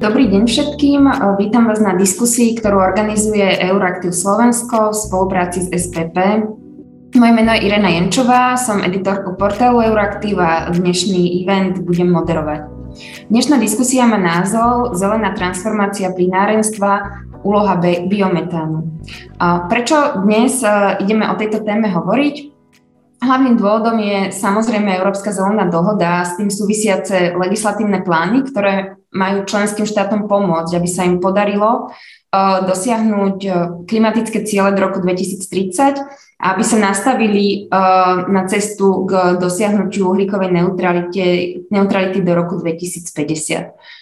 Dobrý deň všetkým. Vítam vás na diskusii, ktorú organizuje Euraktiv Slovensko v spolupráci s SPP. Moje meno je Irena Jenčová, som editorkou portálu Euraktiv a dnešný event budem moderovať. Dnešná diskusia má názov Zelená transformácia plinárenstva, úloha biometánu. Prečo dnes e, ideme o tejto téme hovoriť? Hlavným dôvodom je samozrejme Európska zelená dohoda a s tým súvisiace legislatívne plány, ktoré majú členským štátom pomôcť, aby sa im podarilo uh, dosiahnuť uh, klimatické ciele do roku 2030 a aby sa nastavili uh, na cestu k dosiahnutiu uhlíkovej neutrality do roku 2050.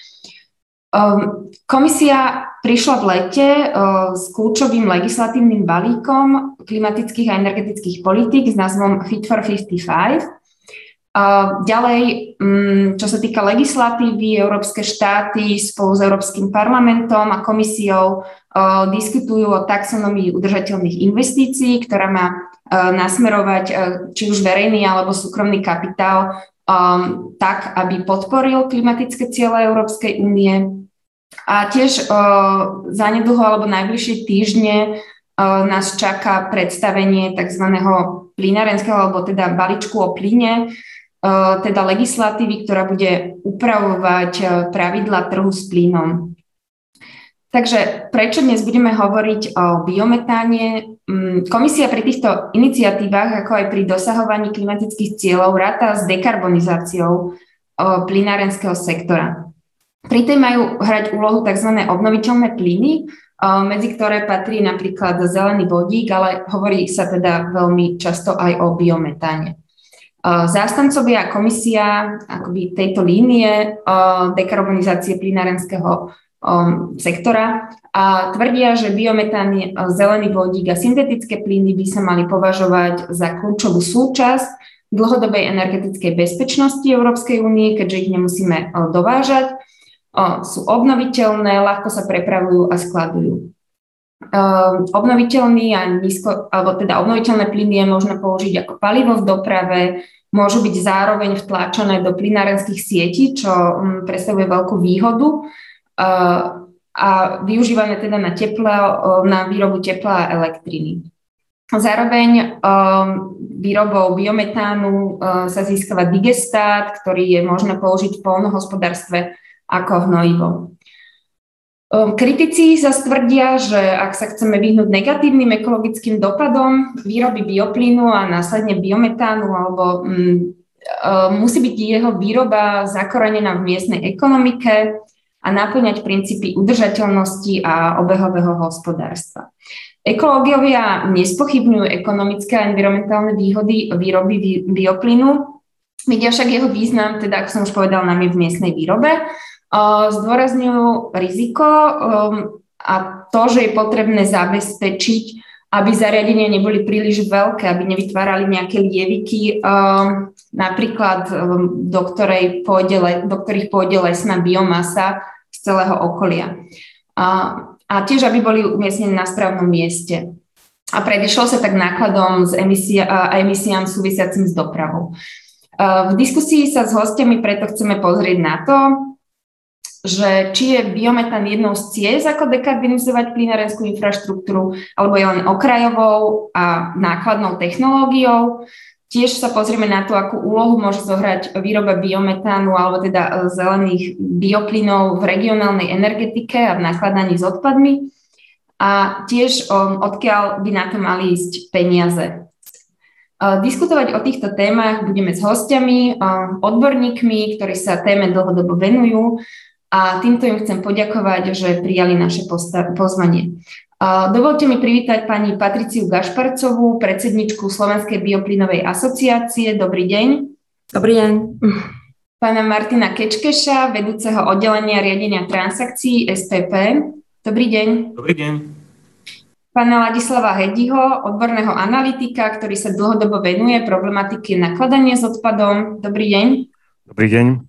Um, komisia prišla v lete uh, s kľúčovým legislatívnym balíkom klimatických a energetických politík s názvom Fit for 55. Uh, ďalej, um, čo sa týka legislatívy, európske štáty spolu s Európskym parlamentom a komisiou diskutujú o taxonomii udržateľných investícií, ktorá má nasmerovať či už verejný alebo súkromný kapitál um, tak, aby podporil klimatické ciele Európskej únie. A tiež uh, zanedlho alebo najbližšie týždne uh, nás čaká predstavenie tzv. plynárenského alebo teda balíčku o plyne, uh, teda legislatívy, ktorá bude upravovať uh, pravidla trhu s plynom. Takže prečo dnes budeme hovoriť o biometáne? Mm, komisia pri týchto iniciatívach, ako aj pri dosahovaní klimatických cieľov, ráta s dekarbonizáciou plynárenského sektora. Pri tej majú hrať úlohu tzv. obnoviteľné plyny, medzi ktoré patrí napríklad zelený vodík, ale hovorí sa teda veľmi často aj o biometáne. Zástancovia komisia akoby tejto línie dekarbonizácie plynárenského um, sektora a tvrdia, že biometán, uh, zelený vodík a syntetické plyny by sa mali považovať za kľúčovú súčasť dlhodobej energetickej bezpečnosti Európskej únie, keďže ich nemusíme uh, dovážať. Sú obnoviteľné, ľahko sa prepravujú a skladujú. Uh, obnoviteľný a nízko, alebo teda obnoviteľné plyny je možno použiť ako palivo v doprave, môžu byť zároveň vtláčané do plynárenských sietí, čo um, predstavuje veľkú výhodu a využívané teda na, teplo, na výrobu tepla a elektriny. Zároveň um, výrobou biometánu uh, sa získava digestát, ktorý je možné použiť v polnohospodárstve ako hnojivo. Um, kritici sa stvrdia, že ak sa chceme vyhnúť negatívnym ekologickým dopadom výroby bioplynu a následne biometánu, alebo um, uh, musí byť jeho výroba zakorenená v miestnej ekonomike, a naplňať princípy udržateľnosti a obehového hospodárstva. Ekológiovia nespochybňujú ekonomické a environmentálne výhody výroby bioplynu, vidia však jeho význam, teda ako som už povedal, je v miestnej výrobe. Zdôrazňujú riziko a to, že je potrebné zabezpečiť aby zariadenia neboli príliš veľké, aby nevytvárali nejaké lieviky, um, napríklad um, do, ktorej pôjde, do ktorých pôjde lesná biomasa z celého okolia. A, a tiež, aby boli umiestnené na správnom mieste. A predišlo sa tak nákladom s emisia, a emisiám súvisiacim s dopravou. V diskusii sa s hostiami preto chceme pozrieť na to, že či je biometán jednou z ciest, ako dekarbonizovať plynárenskú infraštruktúru, alebo je len okrajovou a nákladnou technológiou. Tiež sa pozrieme na to, akú úlohu môže zohrať výroba biometánu alebo teda e, zelených bioplynov v regionálnej energetike a v nakladaní s odpadmi. A tiež odkiaľ by na to mali ísť peniaze. E, diskutovať o týchto témach budeme s hostiami, e, odborníkmi, ktorí sa téme dlhodobo venujú a týmto im chcem poďakovať, že prijali naše pozvanie. Dovolte mi privítať pani Patriciu Gašparcovú, predsedničku Slovenskej bioplynovej asociácie. Dobrý deň. Dobrý deň. Pána Martina Kečkeša, vedúceho oddelenia riadenia transakcií SPP. Dobrý deň. Dobrý deň. Pána Ladislava Hediho, odborného analytika, ktorý sa dlhodobo venuje problematike nakladania s odpadom. Dobrý deň. Dobrý deň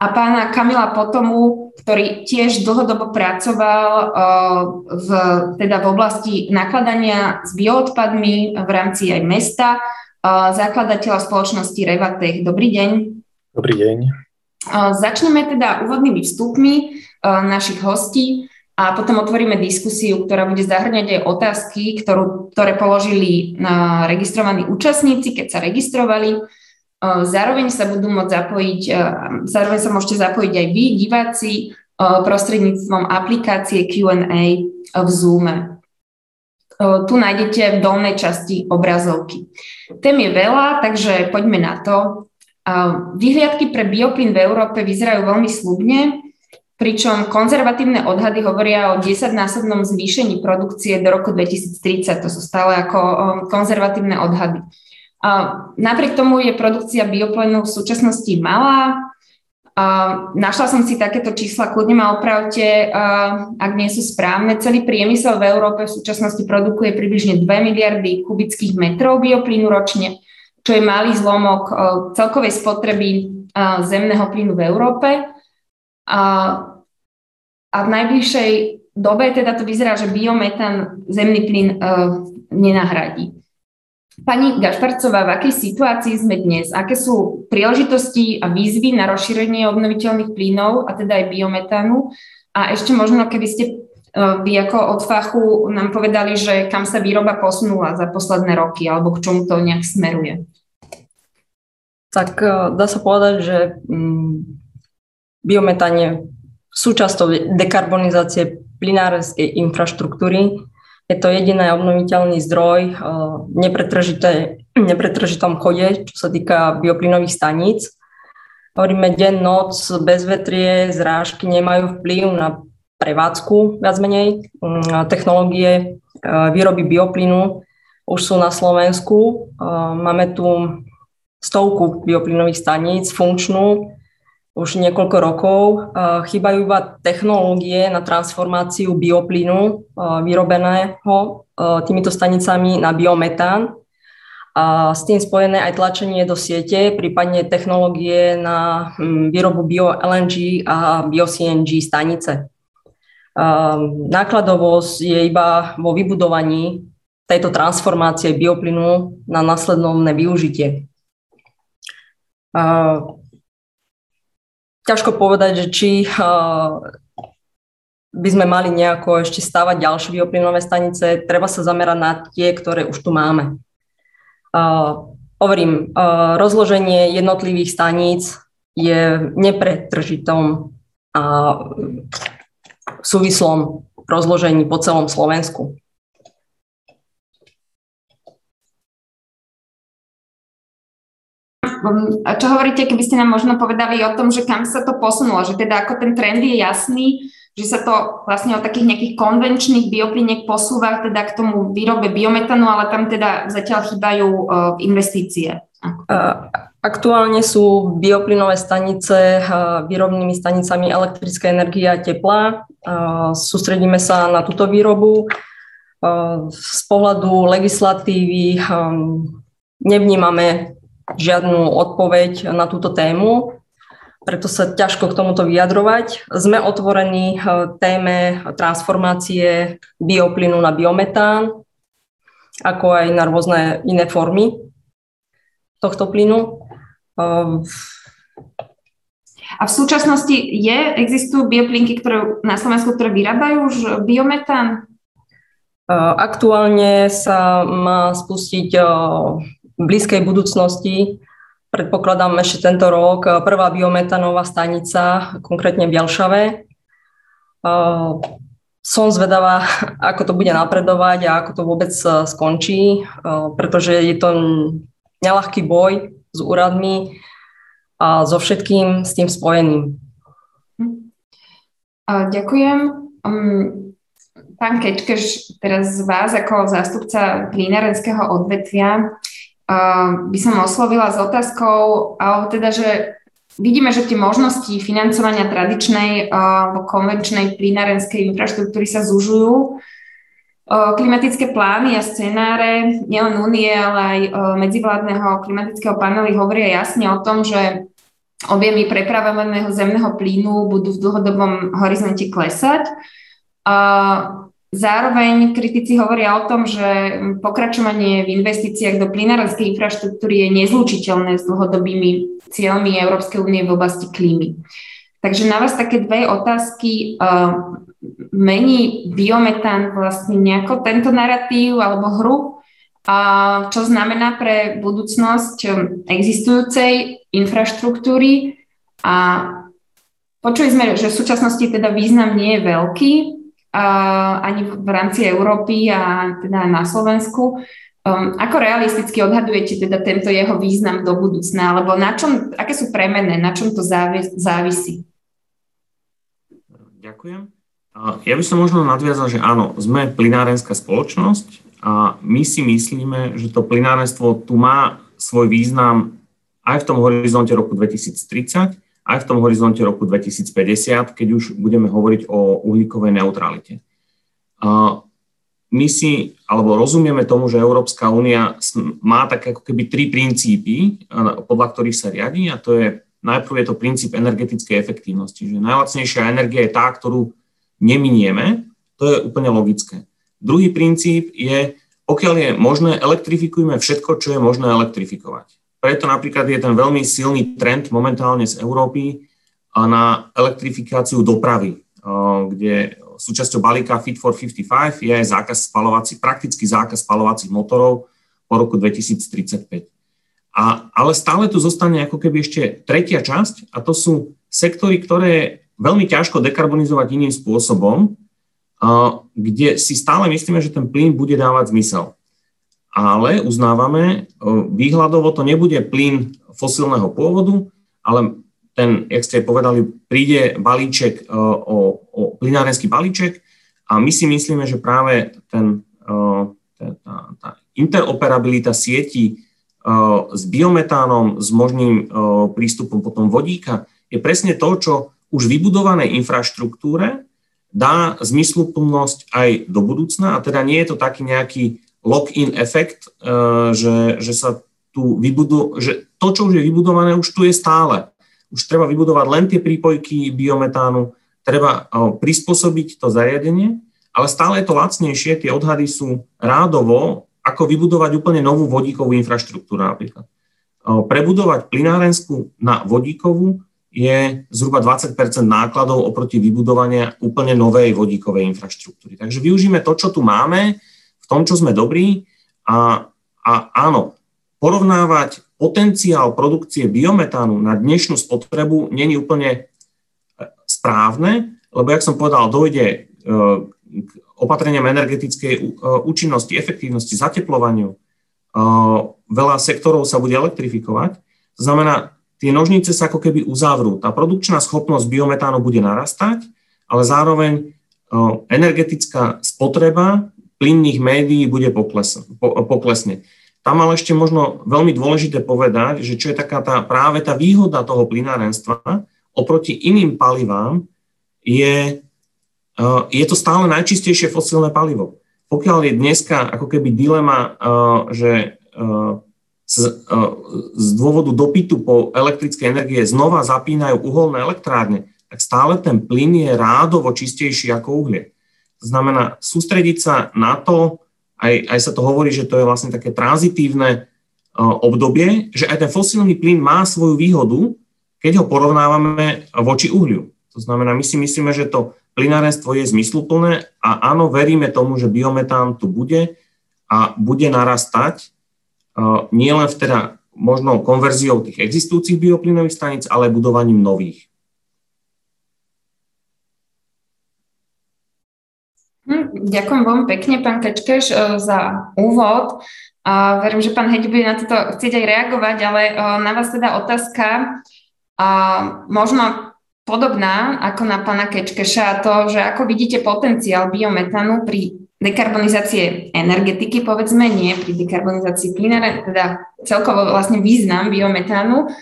a pána Kamila Potomu, ktorý tiež dlhodobo pracoval eh, v, teda v oblasti nakladania s bioodpadmi v rámci aj mesta, eh, zakladateľa spoločnosti Revatech. Dobrý deň. Dobrý deň. Začneme teda úvodnými vstupmi našich hostí a potom otvoríme diskusiu, ktorá bude zahrňať aj otázky, ktorú, ktoré položili registrovaní účastníci, keď sa registrovali. Zároveň sa budú môcť zapojiť, zároveň sa môžete zapojiť aj vy, diváci, prostredníctvom aplikácie Q&A v Zoome. Tu nájdete v dolnej časti obrazovky. Tém je veľa, takže poďme na to. Vyhliadky pre bioplyn v Európe vyzerajú veľmi slubne pričom konzervatívne odhady hovoria o 10-násobnom zvýšení produkcie do roku 2030. To sú stále ako konzervatívne odhady. Napriek tomu je produkcia bioplynu v súčasnosti malá. Našla som si takéto čísla, kľudne ma opravte, ak nie sú správne. Celý priemysel v Európe v súčasnosti produkuje približne 2 miliardy kubických metrov bioplynu ročne, čo je malý zlomok celkovej spotreby zemného plynu v Európe. A v najbližšej dobe teda to vyzerá, že biometan zemný plyn uh, nenahradí. Pani Gašparcová, v akej situácii sme dnes? Aké sú príležitosti a výzvy na rozšírenie obnoviteľných plynov a teda aj biometánu? A ešte možno, keby ste uh, vy ako od fachu nám povedali, že kam sa výroba posunula za posledné roky alebo k čomu to nejak smeruje? Tak uh, dá sa povedať, že um, biometán je súčasťou dekarbonizácie plinárenskej infraštruktúry. Je to jediný obnoviteľný zdroj eh, v nepretržitom chode, čo sa týka bioplynových staníc. Hovoríme deň, noc, bezvetrie, zrážky nemajú vplyv na prevádzku viac menej. Mm, technológie eh, výroby bioplynu už sú na Slovensku. Eh, máme tu stovku bioplynových staníc funkčnú, už niekoľko rokov. Chýbajú iba technológie na transformáciu bioplynu vyrobeného týmito stanicami na biometán. A s tým spojené aj tlačenie do siete, prípadne technológie na hm, výrobu bio-LNG a bio-CNG stanice. Nákladovosť je iba vo vybudovaní tejto transformácie bioplynu na následovné využitie ťažko povedať, že či uh, by sme mali nejako ešte stavať ďalšie bioplynové stanice. Treba sa zamerať na tie, ktoré už tu máme. Uh, hovorím, uh, rozloženie jednotlivých staníc je nepretržitom a súvislom rozložení po celom Slovensku. Um, a čo hovoríte, keby ste nám možno povedali o tom, že kam sa to posunulo, že teda ako ten trend je jasný, že sa to vlastne od takých nejakých konvenčných biopliniek posúva teda k tomu výrobe biometanu, ale tam teda zatiaľ chýbajú uh, investície. Aktuálne sú bioplynové stanice uh, výrobnými stanicami elektrické energie a tepla. Sústredíme sa na túto výrobu. Z pohľadu legislatívy nevnímame žiadnu odpoveď na túto tému, preto sa ťažko k tomuto vyjadrovať. Sme otvorení eh, téme transformácie bioplynu na biometán, ako aj na rôzne iné formy tohto plynu. Eh, A v súčasnosti je, existujú bioplynky, ktoré na Slovensku, ktoré vyrábajú už biometán? Eh, aktuálne sa má spustiť blízkej budúcnosti, predpokladám ešte tento rok, prvá biometanová stanica, konkrétne v Jalšave. Som zvedavá, ako to bude napredovať a ako to vôbec skončí, pretože je to nelahký boj s úradmi a so všetkým s tým spojeným. Ďakujem. Um, pán Kečkeš, teraz z vás ako zástupca plynárenského odvetvia, by som oslovila s otázkou, teda, že vidíme, že tie možnosti financovania tradičnej alebo konvenčnej plynárenskej infraštruktúry sa zužujú. Klimatické plány a scenáre nielen únie, ale aj medzivládneho klimatického panely hovoria jasne o tom, že objemy prepravovaného zemného plynu budú v dlhodobom horizonte klesať. Zároveň kritici hovoria o tom, že pokračovanie v investíciách do plynárenskej infraštruktúry je nezlučiteľné s dlhodobými cieľmi Európskej únie v oblasti klímy. Takže na vás také dve otázky. Mení biometán vlastne nejako tento narratív alebo hru? A čo znamená pre budúcnosť existujúcej infraštruktúry? A počuli sme, že v súčasnosti teda význam nie je veľký, ani v rámci Európy a teda na Slovensku. Um, ako realisticky odhadujete teda tento jeho význam do budúcna, alebo na čom, aké sú premenné, na čom to závisí? Ďakujem. Ja by som možno nadviazal, že áno, sme plinárenská spoločnosť a my si myslíme, že to plinárenstvo tu má svoj význam aj v tom horizonte roku 2030, aj v tom horizonte roku 2050, keď už budeme hovoriť o uhlíkovej neutralite. My si, alebo rozumieme tomu, že Európska únia má také ako keby tri princípy, podľa ktorých sa riadi a to je, najprv je to princíp energetickej efektívnosti, že najlacnejšia energia je tá, ktorú neminieme, to je úplne logické. Druhý princíp je, pokiaľ je možné, elektrifikujme všetko, čo je možné elektrifikovať. Preto napríklad je ten veľmi silný trend momentálne z Európy na elektrifikáciu dopravy, kde súčasťou balíka Fit for 55 je aj zákaz spalovacích, praktický zákaz spalovacích motorov po roku 2035. A, ale stále tu zostane ako keby ešte tretia časť a to sú sektory, ktoré veľmi ťažko dekarbonizovať iným spôsobom, kde si stále myslíme, že ten plyn bude dávať zmysel ale uznávame, výhľadovo to nebude plyn fosílneho pôvodu, ale ten, jak ste povedali, príde balíček o, o plynárenský balíček a my si myslíme, že práve ten, tá, tá interoperabilita sieti s biometánom, s možným prístupom potom vodíka, je presne to, čo už vybudovanej infraštruktúre dá zmysluplnosť aj do budúcna. A teda nie je to taký nejaký lock-in efekt, e, že, že sa tu vybudú, že to, čo už je vybudované, už tu je stále. Už treba vybudovať len tie prípojky biometánu, treba e, prispôsobiť to zariadenie, ale stále je to lacnejšie, tie odhady sú rádovo, ako vybudovať úplne novú vodíkovú infraštruktúru napríklad. E, prebudovať plynárenskú na vodíkovú je zhruba 20% nákladov oproti vybudovania úplne novej vodíkovej infraštruktúry. Takže využíme to, čo tu máme, tom, čo sme dobrí a, a áno, porovnávať potenciál produkcie biometánu na dnešnú spotrebu není úplne e, správne, lebo, jak som povedal, dojde e, k opatreniam energetickej e, účinnosti, efektívnosti, zateplovaniu. Veľa sektorov sa bude elektrifikovať. To znamená, tie nožnice sa ako keby uzavrú. Tá produkčná schopnosť biometánu bude narastať, ale zároveň energetická spotreba plynných médií bude pokles, po, poklesne. Tam ale ešte možno veľmi dôležité povedať, že čo je taká tá, práve tá výhoda toho plynárenstva oproti iným palivám, je, e, je to stále najčistejšie fosílne palivo. Pokiaľ je dneska ako keby dilema, e, že e, z, z dôvodu dopytu po elektrickej energie znova zapínajú uholné elektrárne, tak stále ten plyn je rádovo čistejší ako uhlie. Znamená sústrediť sa na to, aj, aj sa to hovorí, že to je vlastne také tranzitívne obdobie, že aj ten fosílny plyn má svoju výhodu, keď ho porovnávame voči uhliu. To znamená, my si myslíme, že to plynárenstvo je zmysluplné a áno, veríme tomu, že biometán tu bude a bude narastať nielen v teda možno konverziou tých existujúcich bioplynových staníc, ale budovaním nových. Ďakujem veľmi pekne, pán Kečkeš, e, za úvod. A verím, že pán Heď bude na toto chcieť aj reagovať, ale e, na vás teda otázka, a možno podobná ako na pána Kečkeša, to, že ako vidíte potenciál biometánu pri dekarbonizácie energetiky, povedzme, nie pri dekarbonizácii plynáren, teda celkovo vlastne význam biometánu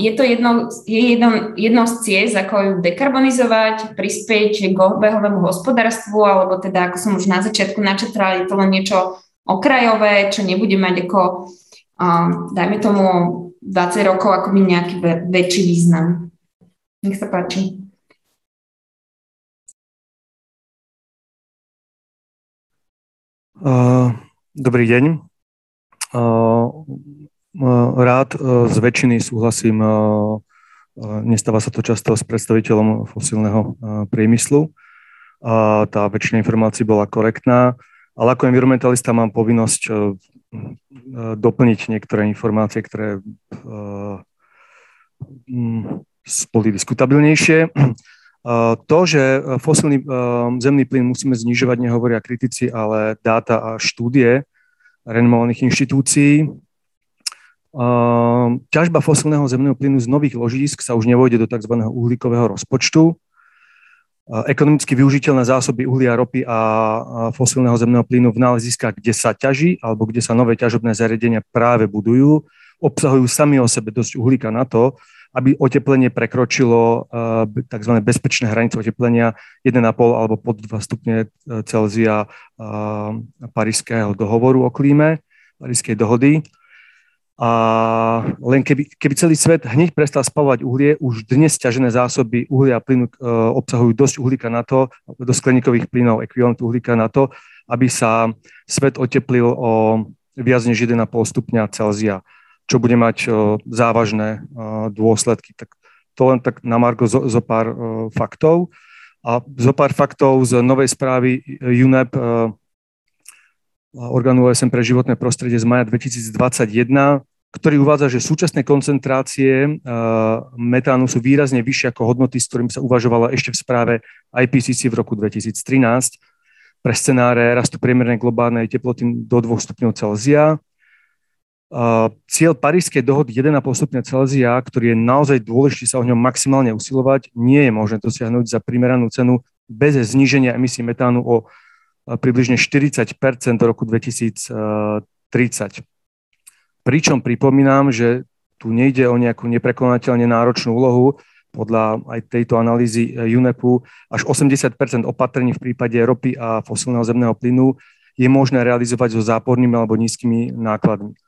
je to jednou, je jednou, jednou z ciest, ako ju dekarbonizovať, prispieť k obehovému hospodárstvu, alebo teda, ako som už na začiatku načetrala, je to len niečo okrajové, čo nebude mať ako, dajme tomu, 20 rokov ako by nejaký väčší význam. Nech sa páči. Dobrý deň. Rád z väčšiny súhlasím, nestáva sa to často s predstaviteľom fosílneho priemyslu. Tá väčšina informácií bola korektná, ale ako environmentalista mám povinnosť doplniť niektoré informácie, ktoré boli diskutabilnejšie. To, že fosílny zemný plyn musíme znižovať, nehovoria kritici, ale dáta a štúdie renomovaných inštitúcií. Ťažba fosílneho zemného plynu z nových ložisk sa už nevojde do tzv. uhlíkového rozpočtu. Ekonomicky využiteľné zásoby uhlia, ropy a fosílneho zemného plynu v náleziskách, kde sa ťaží alebo kde sa nové ťažobné zariadenia práve budujú, obsahujú sami o sebe dosť uhlíka na to, aby oteplenie prekročilo eh, tzv. bezpečné hranice oteplenia 1,5 alebo pod 2 stupne eh, Celzia Parískeho dohovoru o klíme, Parískej dohody. A len keby, keby celý svet hneď prestal spavovať uhlie, už dnes ťažené zásoby uhlia a plynu obsahujú dosť uhlíka na to, do skleníkových plynov, ekvivalent uhlíka na to, aby sa svet oteplil o viac než 1,5 stupňa Celzia čo bude mať závažné dôsledky. Tak to len tak na Margo zo, zo pár faktov. A zo pár faktov z novej správy UNEP orgánu OSN pre životné prostredie z maja 2021, ktorý uvádza, že súčasné koncentrácie metánu sú výrazne vyššie ako hodnoty, s ktorými sa uvažovalo ešte v správe IPCC v roku 2013 pre scenáre rastu priemernej globálnej teploty do 2 stupňov Celzia cieľ Parískej dohody 1,5 stupňa Celzia, ktorý je naozaj dôležitý sa o ňom maximálne usilovať, nie je možné dosiahnuť za primeranú cenu bez zníženia emisí metánu o približne 40% do roku 2030. Pričom pripomínam, že tu nejde o nejakú neprekonateľne náročnú úlohu, podľa aj tejto analýzy UNEPu až 80% opatrení v prípade ropy a fosilného zemného plynu je možné realizovať so zápornými alebo nízkymi nákladmi.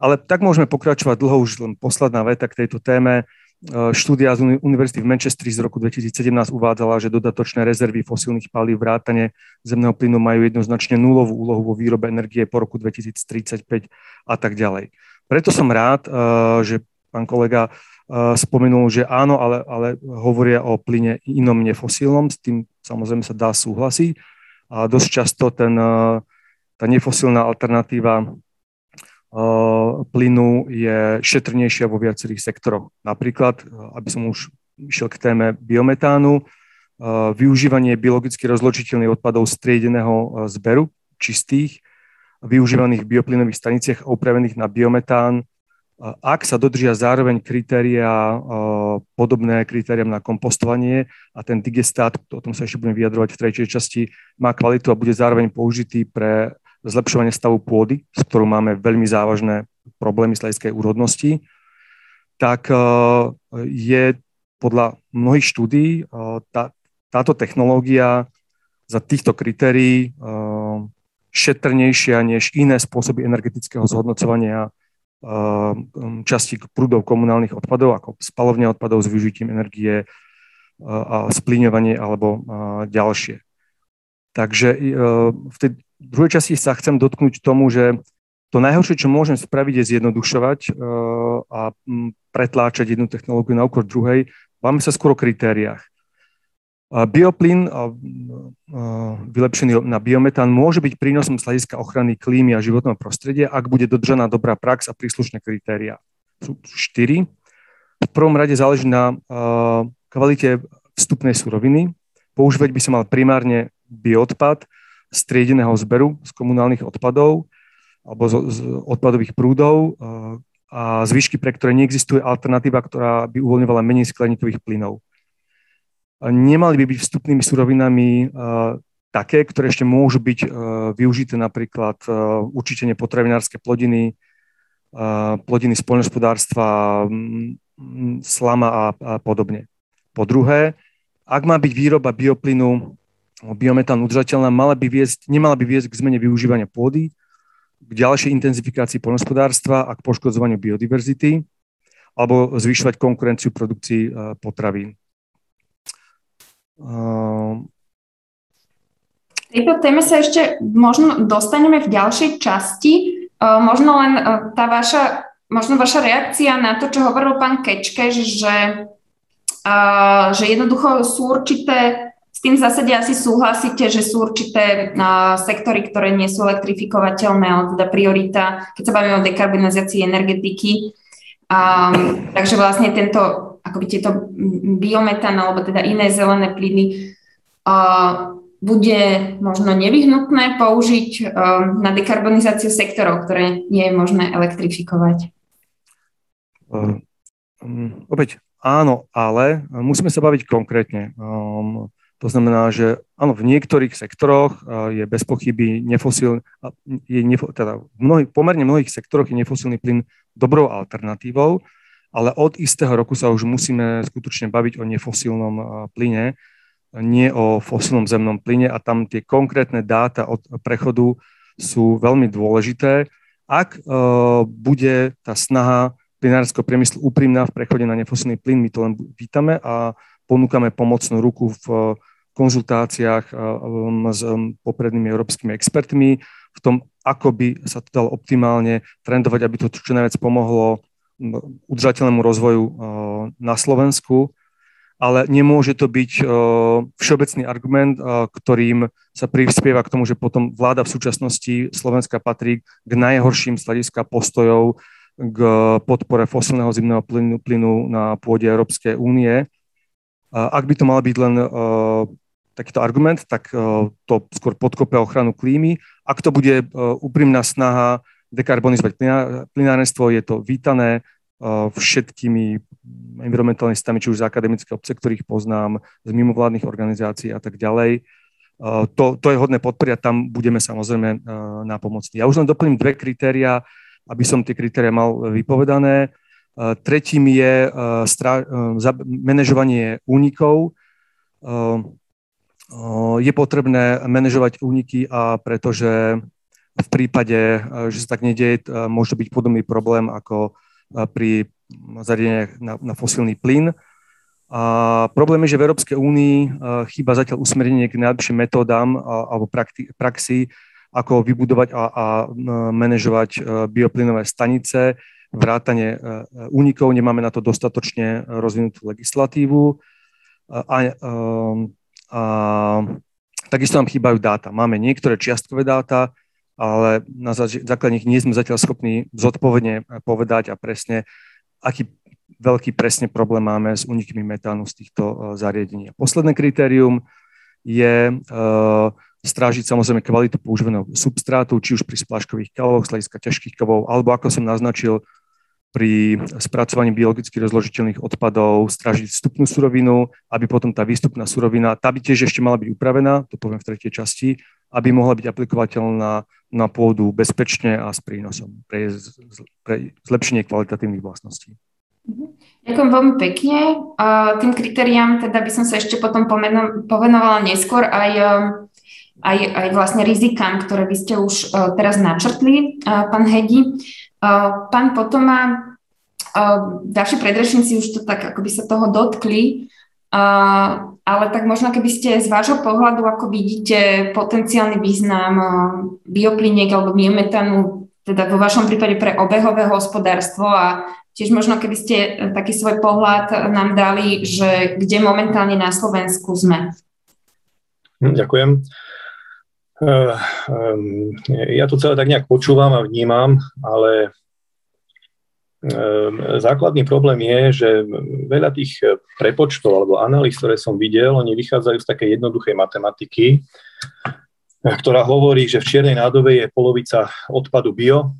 Ale tak môžeme pokračovať dlho, už len posledná veta k tejto téme. E, štúdia z Univerzity v Manchesteri z roku 2017 uvádzala, že dodatočné rezervy fosílnych palív vrátane zemného plynu majú jednoznačne nulovú úlohu vo výrobe energie po roku 2035 a tak ďalej. Preto som rád, e, že pán kolega e, spomenul, že áno, ale, ale hovoria o plyne inom nefosílnom, s tým samozrejme sa dá súhlasiť. A dosť často ten, tá nefosílna alternatíva plynu je šetrnejšia vo viacerých sektoroch. Napríklad, aby som už išiel k téme biometánu, využívanie biologicky rozločiteľných odpadov z triedeného zberu, čistých, využívaných v bioplynových staniciach a upravených na biometán, ak sa dodržia zároveň kritéria, podobné kritériám na kompostovanie a ten digestát, o tom sa ešte budem vyjadrovať v tretej časti, má kvalitu a bude zároveň použitý pre zlepšovanie stavu pôdy, s ktorou máme veľmi závažné problémy z hľadiska úrodnosti, tak e, je podľa mnohých štúdí e, tá, táto technológia za týchto kritérií e, šetrnejšia než iné spôsoby energetického zhodnocovania časti prúdov komunálnych odpadov, ako spalovne odpadov s využitím energie a splíňovanie alebo ďalšie. Takže v druhej časti sa chcem dotknúť tomu, že to najhoršie, čo môžem spraviť, je zjednodušovať uh, a pretláčať jednu technológiu na úkor druhej. Máme sa skôr o kritériách. Bioplyn vylepšený na biometán môže byť prínosom z hľadiska ochrany klímy a životného prostredia, ak bude dodržaná dobrá prax a príslušné kritéria. Sú štyri. V prvom rade záleží na kvalite vstupnej suroviny. Používať by sa mal primárne bioodpad, striedeného zberu z komunálnych odpadov alebo z, z odpadových prúdov a zvyšky, pre ktoré neexistuje alternatíva, ktorá by uvoľňovala menej skleníkových plynov. Nemali by byť vstupnými surovinami také, ktoré ešte môžu byť využité napríklad určite nepotravinárske plodiny, plodiny poľnohospodárstva, slama a podobne. Po druhé, ak má byť výroba bioplynu biometán udržateľná, mala by viesť, nemala by viesť k zmene využívania pôdy, k ďalšej intenzifikácii poľnospodárstva a k poškodzovaniu biodiverzity alebo zvyšovať konkurenciu produkcii e, potravín. E, tejto téme sa ešte možno dostaneme v ďalšej časti. Možno len tá vaša, možno vaša reakcia na to, čo hovoril pán Kečke, že, že jednoducho sú určité s tým v zásade asi súhlasíte, že sú určité uh, sektory, ktoré nie sú elektrifikovateľné, ale teda priorita, keď sa bavíme o dekarbonizácii energetiky. Um, takže vlastne tento, akoby tieto biometán alebo teda iné zelené plyny uh, bude možno nevyhnutné použiť uh, na dekarbonizáciu sektorov, ktoré nie je možné elektrifikovať. Uh, um, opäť áno, ale musíme sa baviť konkrétne. Um, to znamená, že áno, v niektorých sektoroch je bez pochyby nefosil, je nefo, teda v mnohých, pomerne mnohých sektoroch je nefosilný plyn dobrou alternatívou, ale od istého roku sa už musíme skutočne baviť o nefosilnom plyne, nie o fosilnom zemnom plyne a tam tie konkrétne dáta od prechodu sú veľmi dôležité. Ak uh, bude tá snaha plinárskeho priemyslu úprimná v prechode na nefosilný plyn, my to len vítame a ponúkame pomocnú ruku v konzultáciách um, s um, poprednými európskymi expertmi v tom, ako by sa to dalo optimálne trendovať, aby to čo najviac pomohlo udržateľnému rozvoju na Slovensku, ale nemôže to byť všeobecný argument, ktorým sa prispieva k tomu, že potom vláda v súčasnosti Slovenska patrí k najhorším z postojov k podpore fosilného zimného plynu, plynu na pôde Európskej únie. Ak by to mal byť len takýto argument, tak e, to skôr podkope ochranu klímy. Ak to bude e, úprimná snaha dekarbonizovať plynárenstvo, je to vítané všetkými environmentalistami, či už z akademické obce, ktorých poznám, z mimovládnych organizácií a tak ďalej. To, to je hodné podporiť, tam budeme samozrejme na pomocní. Ja už len doplním dve kritéria, aby som tie kritéria mal vypovedané. Tretím je manažovanie únikov je potrebné manažovať úniky a pretože v prípade, že sa tak nedieje, môže byť podobný problém ako pri zariadeniach na, na fosílny plyn. A problém je, že v Európskej únii chýba zatiaľ usmerenie k najlepším metódám alebo praxi, ako vybudovať a manažovať bioplynové stanice, vrátanie únikov. Nemáme na to dostatočne rozvinutú legislatívu. A, a, a takisto nám chýbajú dáta. Máme niektoré čiastkové dáta, ale na základe nich nie sme zatiaľ schopní zodpovedne povedať a presne, aký veľký presne problém máme s unikmi metánu z týchto e, zariadení. Posledné kritérium je uh, strážiť samozrejme kvalitu používaného substrátu, či už pri spláškových kavoch, z hľadiska ťažkých kavov, alebo ako som naznačil, pri spracovaní biologicky rozložiteľných odpadov strážiť vstupnú surovinu, aby potom tá výstupná surovina, tá by tiež ešte mala byť upravená, to poviem v tretej časti, aby mohla byť aplikovateľná na pôdu bezpečne a s prínosom pre, pre zlepšenie kvalitatívnych vlastností. Mhm. Ďakujem veľmi pekne. Tým kritériám teda by som sa ešte potom povenovala neskôr aj, aj, aj vlastne rizikám, ktoré vy ste už e, teraz načrtli, pán Hedi. Pán Potoma, vaši predrečníci už to tak akoby sa toho dotkli, ale tak možno keby ste z vášho pohľadu, ako vidíte potenciálny význam biopliniek alebo biometánu, teda vo vašom prípade pre obehové hospodárstvo a tiež možno keby ste taký svoj pohľad nám dali, že kde momentálne na Slovensku sme. Hm, ďakujem. Eh, ja to celé tak nejak počúvam a vnímam, ale základný problém je, že veľa tých prepočtov alebo analýz, ktoré som videl, oni vychádzajú z také jednoduchej matematiky, ktorá hovorí, že v čiernej nádobe je polovica odpadu bio,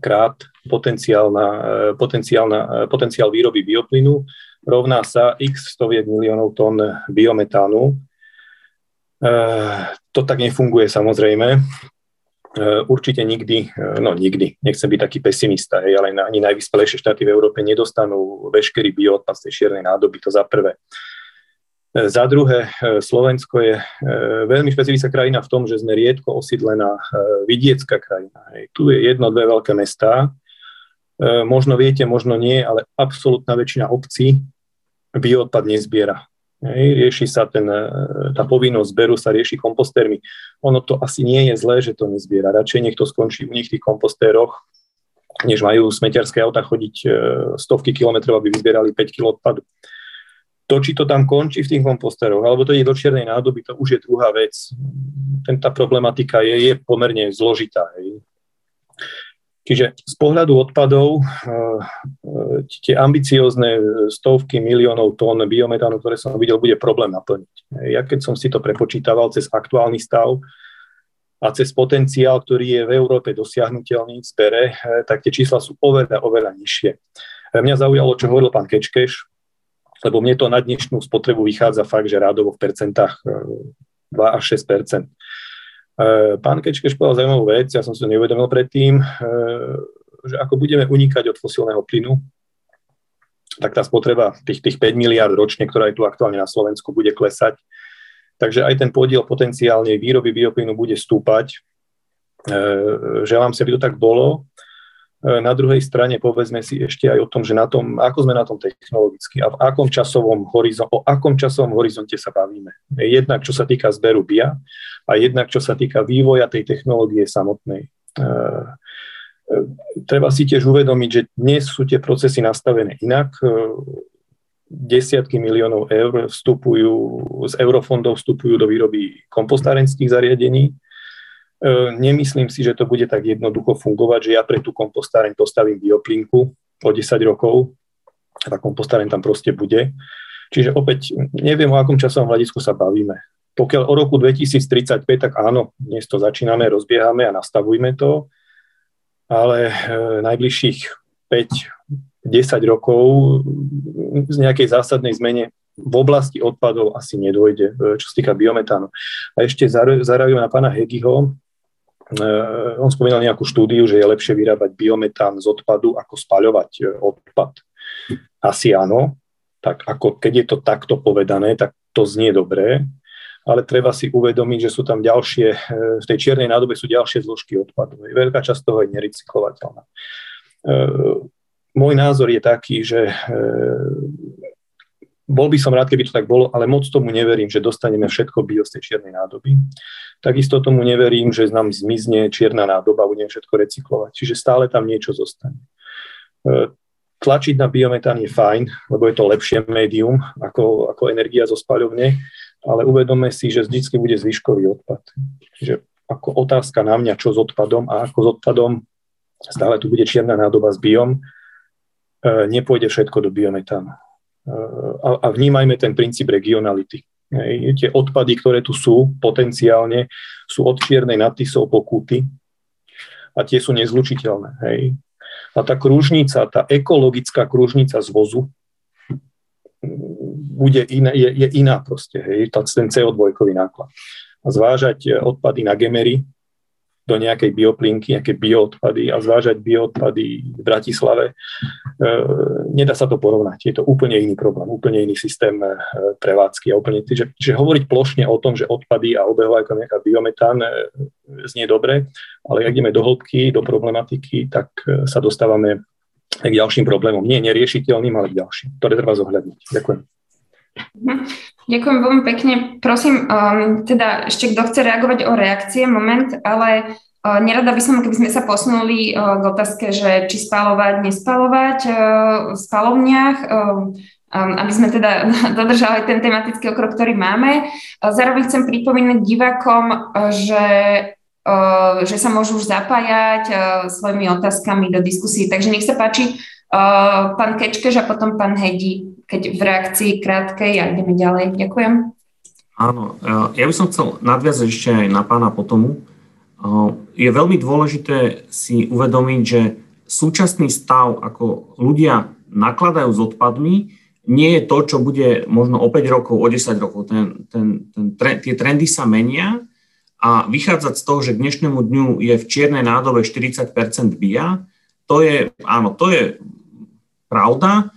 krát potenciálna, eh, potenciálna, eh, potenciál výroby bioplynu rovná sa x stoviek miliónov tón biometánu, Eh, to tak nefunguje samozrejme. Eh, určite nikdy, eh, no nikdy, nechcem byť taký pesimista, hej, ale ani najvyspelejšie štáty v Európe nedostanú veškerý bioodpad z tej šiernej nádoby, to za prvé. Za druhé, Slovensko je veľmi špecifická krajina v tom, že sme riedko osídlená vidiecká krajina. Tu je jedno, dve veľké mestá. Možno viete, možno nie, ale absolútna väčšina obcí bioodpad nezbiera Hej, rieši sa ten, e, tá povinnosť zberu sa rieši kompostérmi. Ono to asi nie je zlé, že to nezbiera. Radšej nech to skončí u nich v tých kompostéroch, než majú smetiarské auta chodiť e, stovky kilometrov, aby vyzbierali 5 kg odpadu. To, či to tam končí v tých kompostéroch, alebo to ide do čiernej nádoby, to už je druhá vec. Tá problematika je, je pomerne zložitá. Hej. Čiže z pohľadu odpadov eh, eh, tie ambiciózne stovky miliónov tón biometánu, ktoré som videl, bude problém naplniť. Ja keď som si to prepočítaval cez aktuálny stav a cez potenciál, ktorý je v Európe dosiahnutelný v zbere, eh, tak tie čísla sú oveľa, oveľa nižšie. Mňa zaujalo, čo hovoril pán Kečkeš, lebo mne to na dnešnú spotrebu vychádza fakt, že rádovo v percentách 2 až 6 E, pán Kečkeš povedal zaujímavú vec, ja som si to neuvedomil predtým, e, že ako budeme unikať od fosílneho plynu, tak tá spotreba tých, tých 5 miliard ročne, ktorá je tu aktuálne na Slovensku, bude klesať. Takže aj ten podiel potenciálnej výroby bioplynu bude stúpať. E, želám si, aby to tak bolo. Na druhej strane povedzme si ešte aj o tom, že na tom, ako sme na tom technologicky a v akom časovom horizonte, o akom časovom horizonte sa bavíme. Jednak čo sa týka zberu BIA a jednak čo sa týka vývoja tej technológie samotnej. E, e, treba si tiež uvedomiť, že dnes sú tie procesy nastavené inak. E, desiatky miliónov eur vstupujú, z eurofondov vstupujú do výroby kompostárenských zariadení E, nemyslím si, že to bude tak jednoducho fungovať, že ja pre tú kompostáreň postavím bioplinku o 10 rokov a tá kompostáreň tam proste bude. Čiže opäť neviem, o akom časovom hľadisku sa bavíme. Pokiaľ o roku 2035, tak áno, dnes to začíname, rozbiehame a nastavujme to, ale e, najbližších 5-10 rokov z nejakej zásadnej zmene v oblasti odpadov asi nedôjde, e, čo sa týka biometánu. A ešte zareagujem na pána Hegiho, on spomínal nejakú štúdiu, že je lepšie vyrábať biometán z odpadu, ako spaľovať eh, odpad. Asi áno, tak ako keď je to takto povedané, tak to znie dobré, ale treba si uvedomiť, že sú tam ďalšie, eh, v tej čiernej nádobe sú ďalšie zložky odpadu. Veľká časť toho je nerecyklovateľná. Môj názor je taký, že bol by som rád, keby to tak bolo, ale moc tomu neverím, že dostaneme všetko bio z tej čiernej nádoby. Takisto tomu neverím, že nám zmizne čierna nádoba budeme všetko recyklovať. Čiže stále tam niečo zostane. E, tlačiť na biometán je fajn, lebo je to lepšie médium ako, ako energia zo spaľovne, ale uvedome si, že vždy bude zvyškový odpad. Čiže ako otázka na mňa, čo s odpadom a ako s odpadom, stále tu bude čierna nádoba s biom, e, nepôjde všetko do biometánu a, a vnímajme ten princíp regionality. Hej. Tie odpady, ktoré tu sú potenciálne, sú od čiernej nad Tisou po Kúty a tie sú nezlučiteľné. Hej. A tá kružnica, tá ekologická kružnica z vozu bude iná, je, je iná proste, hej, ten CO2 náklad. A zvážať odpady na gemery, do nejakej bioplinky, nejaké bioodpady a zvážať bioodpady v Bratislave. E, nedá sa to porovnať. Je to úplne iný problém, úplne iný systém e, prevádzky. A úplne, že, že hovoriť plošne o tom, že odpady a obehová ekonomika biometán e, znie dobre, ale ak ideme do hĺbky, do problematiky, tak sa dostávame k ďalším problémom. Nie neriešiteľným, ale k ďalším, ktoré treba zohľadniť. Ďakujem. Mhm. Ďakujem veľmi pekne. Prosím, um, teda ešte kto chce reagovať o reakcie, moment, ale uh, nerada by som, keby sme sa posunuli uh, k otázke, že či spalovať, nespalovať uh, v spalovniach, uh, um, aby sme teda dodržali ten tematický okrok, ktorý máme. Uh, zároveň chcem pripomínať divákom, uh, že uh, že sa môžu už zapájať svojimi otázkami do diskusie. Takže nech sa páči, pán Kečkeš a potom pán Hedi keď v reakcii krátkej a ideme ďalej. Ďakujem. Áno, ja by som chcel nadviazať ešte aj na pána Potomu. Je veľmi dôležité si uvedomiť, že súčasný stav, ako ľudia nakladajú s odpadmi, nie je to, čo bude možno o 5 rokov, o 10 rokov. Ten, ten, ten, tie trendy sa menia a vychádzať z toho, že k dnešnému dňu je v čiernej nádobe 40% BIA, to je, áno, to je pravda,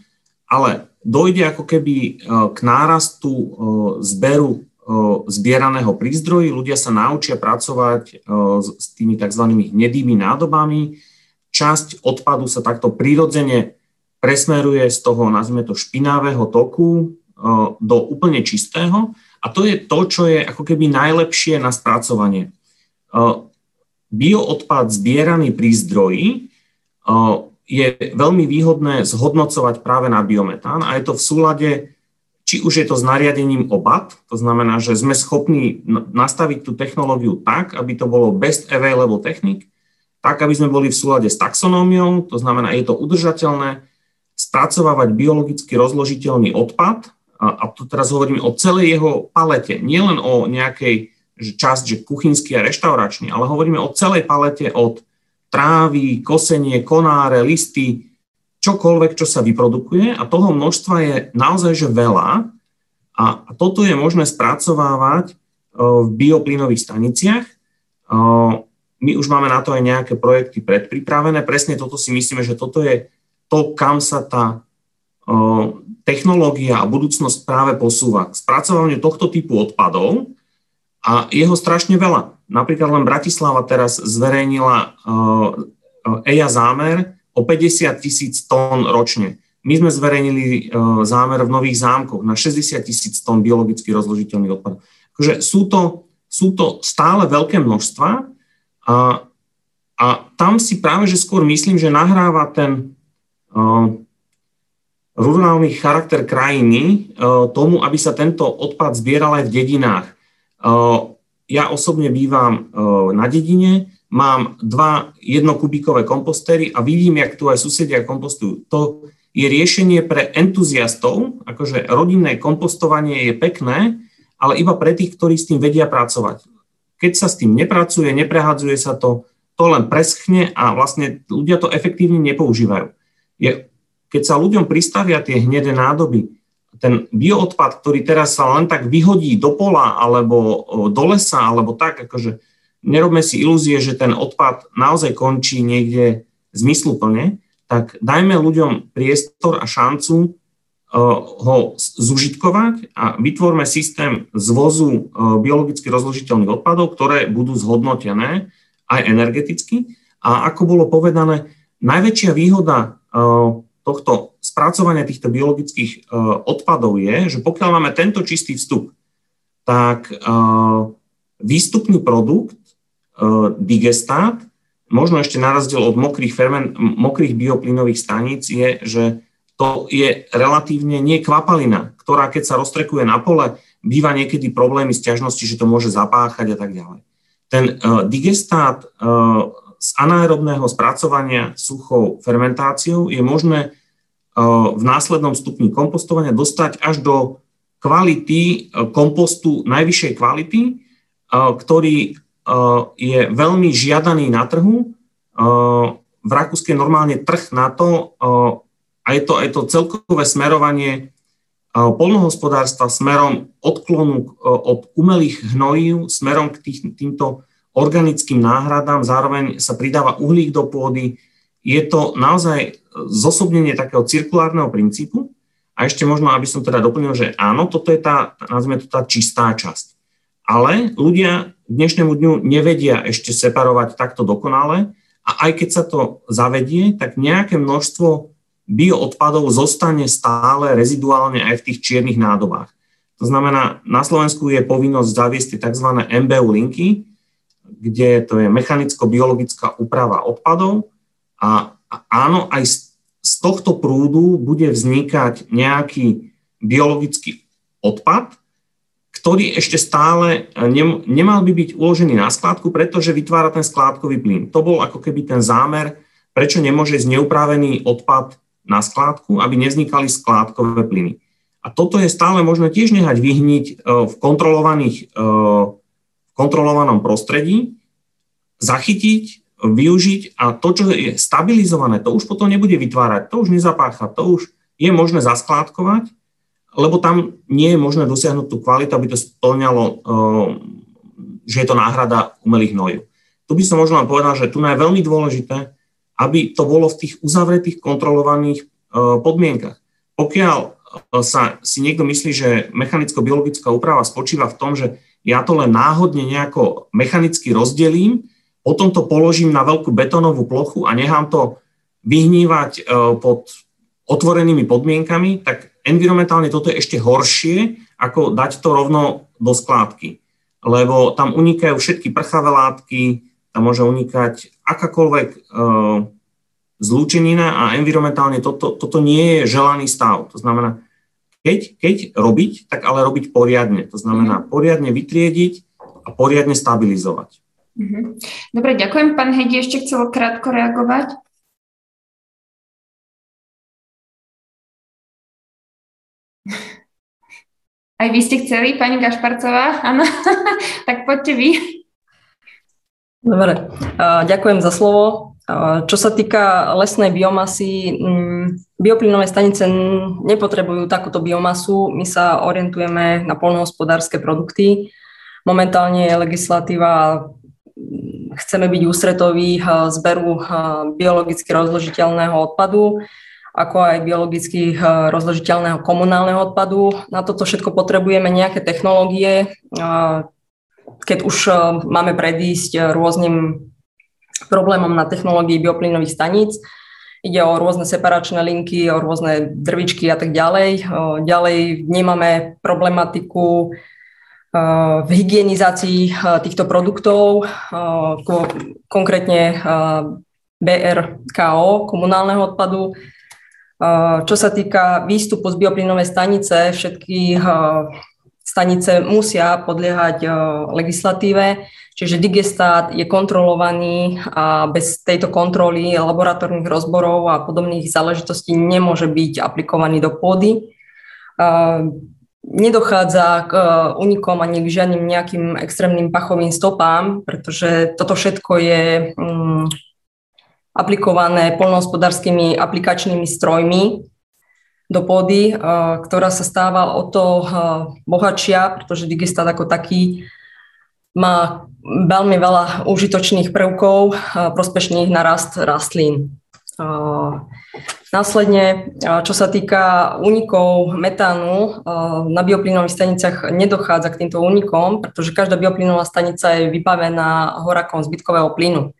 ale dojde ako keby e, k nárastu e, zberu e, zbieraného prízdroji, ľudia sa naučia pracovať s tými tzv. hnedými nádobami, časť odpadu sa takto prirodzene presmeruje z toho, nazvime to, špinavého toku do úplne čistého a to je to, čo je ako keby najlepšie na spracovanie. Bioodpad zbieraný pri je veľmi výhodné zhodnocovať práve na biometán a je to v súlade, či už je to s nariadením OBAT, to znamená, že sme schopní nastaviť tú technológiu tak, aby to bolo best available technik, tak, aby sme boli v súlade s taxonómiou, to znamená, je to udržateľné, spracovávať biologicky rozložiteľný odpad, a, a tu teraz hovoríme o celej jeho palete, nielen o nejakej časť, že kuchynský a reštauračný, ale hovoríme o celej palete od trávy, kosenie, konáre, listy, čokoľvek, čo sa vyprodukuje a toho množstva je naozaj že veľa a, toto je možné spracovávať v bioplynových staniciach. My už máme na to aj nejaké projekty predpripravené. Presne toto si myslíme, že toto je to, kam sa tá technológia a budúcnosť práve posúva. K spracovaniu tohto typu odpadov a jeho strašne veľa. Napríklad len Bratislava teraz zverejnila EIA zámer o 50 tisíc tón ročne. My sme zverejnili zámer v Nových zámkoch na 60 tisíc tón biologicky rozložiteľných odpadov. Takže sú to, sú to stále veľké množstva a, a tam si práve, že skôr myslím, že nahráva ten rurálny charakter krajiny tomu, aby sa tento odpad zbieral aj v dedinách. Ja osobne bývam na dedine, mám dva jednokubíkové kompostéry a vidím, jak tu aj susedia kompostujú. To je riešenie pre entuziastov, akože rodinné kompostovanie je pekné, ale iba pre tých, ktorí s tým vedia pracovať. Keď sa s tým nepracuje, neprehadzuje sa to, to len preschne a vlastne ľudia to efektívne nepoužívajú. Je keď sa ľuďom pristavia tie hnedé nádoby, ten bioodpad, ktorý teraz sa len tak vyhodí do pola alebo do lesa, alebo tak, akože nerobme si ilúzie, že ten odpad naozaj končí niekde zmysluplne, tak dajme ľuďom priestor a šancu ho zužitkovať a vytvorme systém zvozu biologicky rozložiteľných odpadov, ktoré budú zhodnotené aj energeticky. A ako bolo povedané, najväčšia výhoda tohto spracovania týchto biologických e, odpadov je, že pokiaľ máme tento čistý vstup, tak e, výstupný produkt, e, digestát, možno ešte na rozdiel od mokrých, ferment, mokrých bioplynových staníc, je, že to je relatívne nie kvapalina, ktorá keď sa roztrekuje na pole, býva niekedy problémy s ťažnosti, že to môže zapáchať a tak ďalej. Ten digestát z anaerobného spracovania suchou fermentáciou je možné v následnom stupni kompostovania dostať až do kvality e, kompostu najvyššej kvality, e, ktorý je veľmi žiadaný na trhu. V Rakúske je normálne trh na to a je to, je to celkové smerovanie polnohospodárstva smerom odklonu od umelých hnojív, smerom k tých, týmto organickým náhradám, zároveň sa pridáva uhlík do pôdy. Je to naozaj zosobnenie takého cirkulárneho princípu. A ešte možno, aby som teda doplnil, že áno, toto je tá, nazvime to tá čistá časť. Ale ľudia k dnešnému dňu nevedia ešte separovať takto dokonale a aj keď sa to zavedie, tak nejaké množstvo bioodpadov zostane stále reziduálne aj v tých čiernych nádobách. To znamená, na Slovensku je povinnosť zaviesť tie tzv. MBU linky, kde to je mechanicko-biologická úprava odpadov a, áno, aj z, z tohto prúdu bude vznikať nejaký biologický odpad, ktorý ešte stále nem, nemal by byť uložený na skládku, pretože vytvára ten skládkový plyn. To bol ako keby ten zámer, prečo nemôže ísť neupravený odpad na skládku, aby nevznikali skládkové plyny. A toto je stále možné tiež nehať vyhniť e, v kontrolovaných e, kontrolovanom prostredí, zachytiť, využiť a to, čo je stabilizované, to už potom nebude vytvárať, to už nezapácha, to už je možné zaskládkovať, lebo tam nie je možné dosiahnuť tú kvalitu, aby to splňalo, eh, že je to náhrada umelých hnojov. Tu by som možno povedal, že tu je veľmi dôležité, aby to bolo v tých uzavretých, kontrolovaných eh, podmienkach. Pokiaľ eh, sa si niekto myslí, že mechanicko-biologická úprava spočíva v tom, že ja to len náhodne nejako mechanicky rozdelím, potom to položím na veľkú betónovú plochu a nechám to vyhnívať e, pod otvorenými podmienkami, tak environmentálne toto je ešte horšie, ako dať to rovno do skládky. Lebo tam unikajú všetky prchavé látky, tam môže unikať akákoľvek uh, zlúčenina a environmentálne toto, toto nie je želaný stav. To znamená, keď, keď robiť, tak ale robiť poriadne. To znamená mhm. poriadne vytriediť a poriadne stabilizovať. Mhm. Dobre, ďakujem. Pán Hedi ešte chcel krátko reagovať. Aj vy ste chceli, pani Gašparcová? Áno, tak poďte vy. Dobre, ďakujem za slovo. Čo sa týka lesnej biomasy, mm, bioplynové stanice nepotrebujú takúto biomasu. My sa orientujeme na polnohospodárske produkty. Momentálne je legislatíva, chceme byť ústretový zberu biologicky rozložiteľného odpadu, ako aj biologicky rozložiteľného komunálneho odpadu. Na toto všetko potrebujeme nejaké technológie, keď už máme predísť rôznym problémom na technológii bioplynových staníc. Ide o rôzne separačné linky, o rôzne drvičky a tak ďalej. Ďalej vnímame problematiku v hygienizácii týchto produktov, konkrétne BRKO, komunálneho odpadu. Čo sa týka výstupu z bioplynovej stanice, všetky stanice musia podliehať legislatíve, Čiže digestát je kontrolovaný a bez tejto kontroly laboratórnych rozborov a podobných záležitostí nemôže byť aplikovaný do pôdy. Nedochádza k unikom ani k žiadnym nejakým extrémnym pachovým stopám, pretože toto všetko je mm, aplikované polnohospodárskymi aplikačnými strojmi do pôdy, ktorá sa stáva o to bohatšia, pretože digestát ako taký má veľmi veľa užitočných prvkov prospešných na rast rastlín. Následne, čo sa týka únikov metánu, na bioplynových staniciach nedochádza k týmto únikom, pretože každá bioplynová stanica je vybavená horakom zbytkového plynu.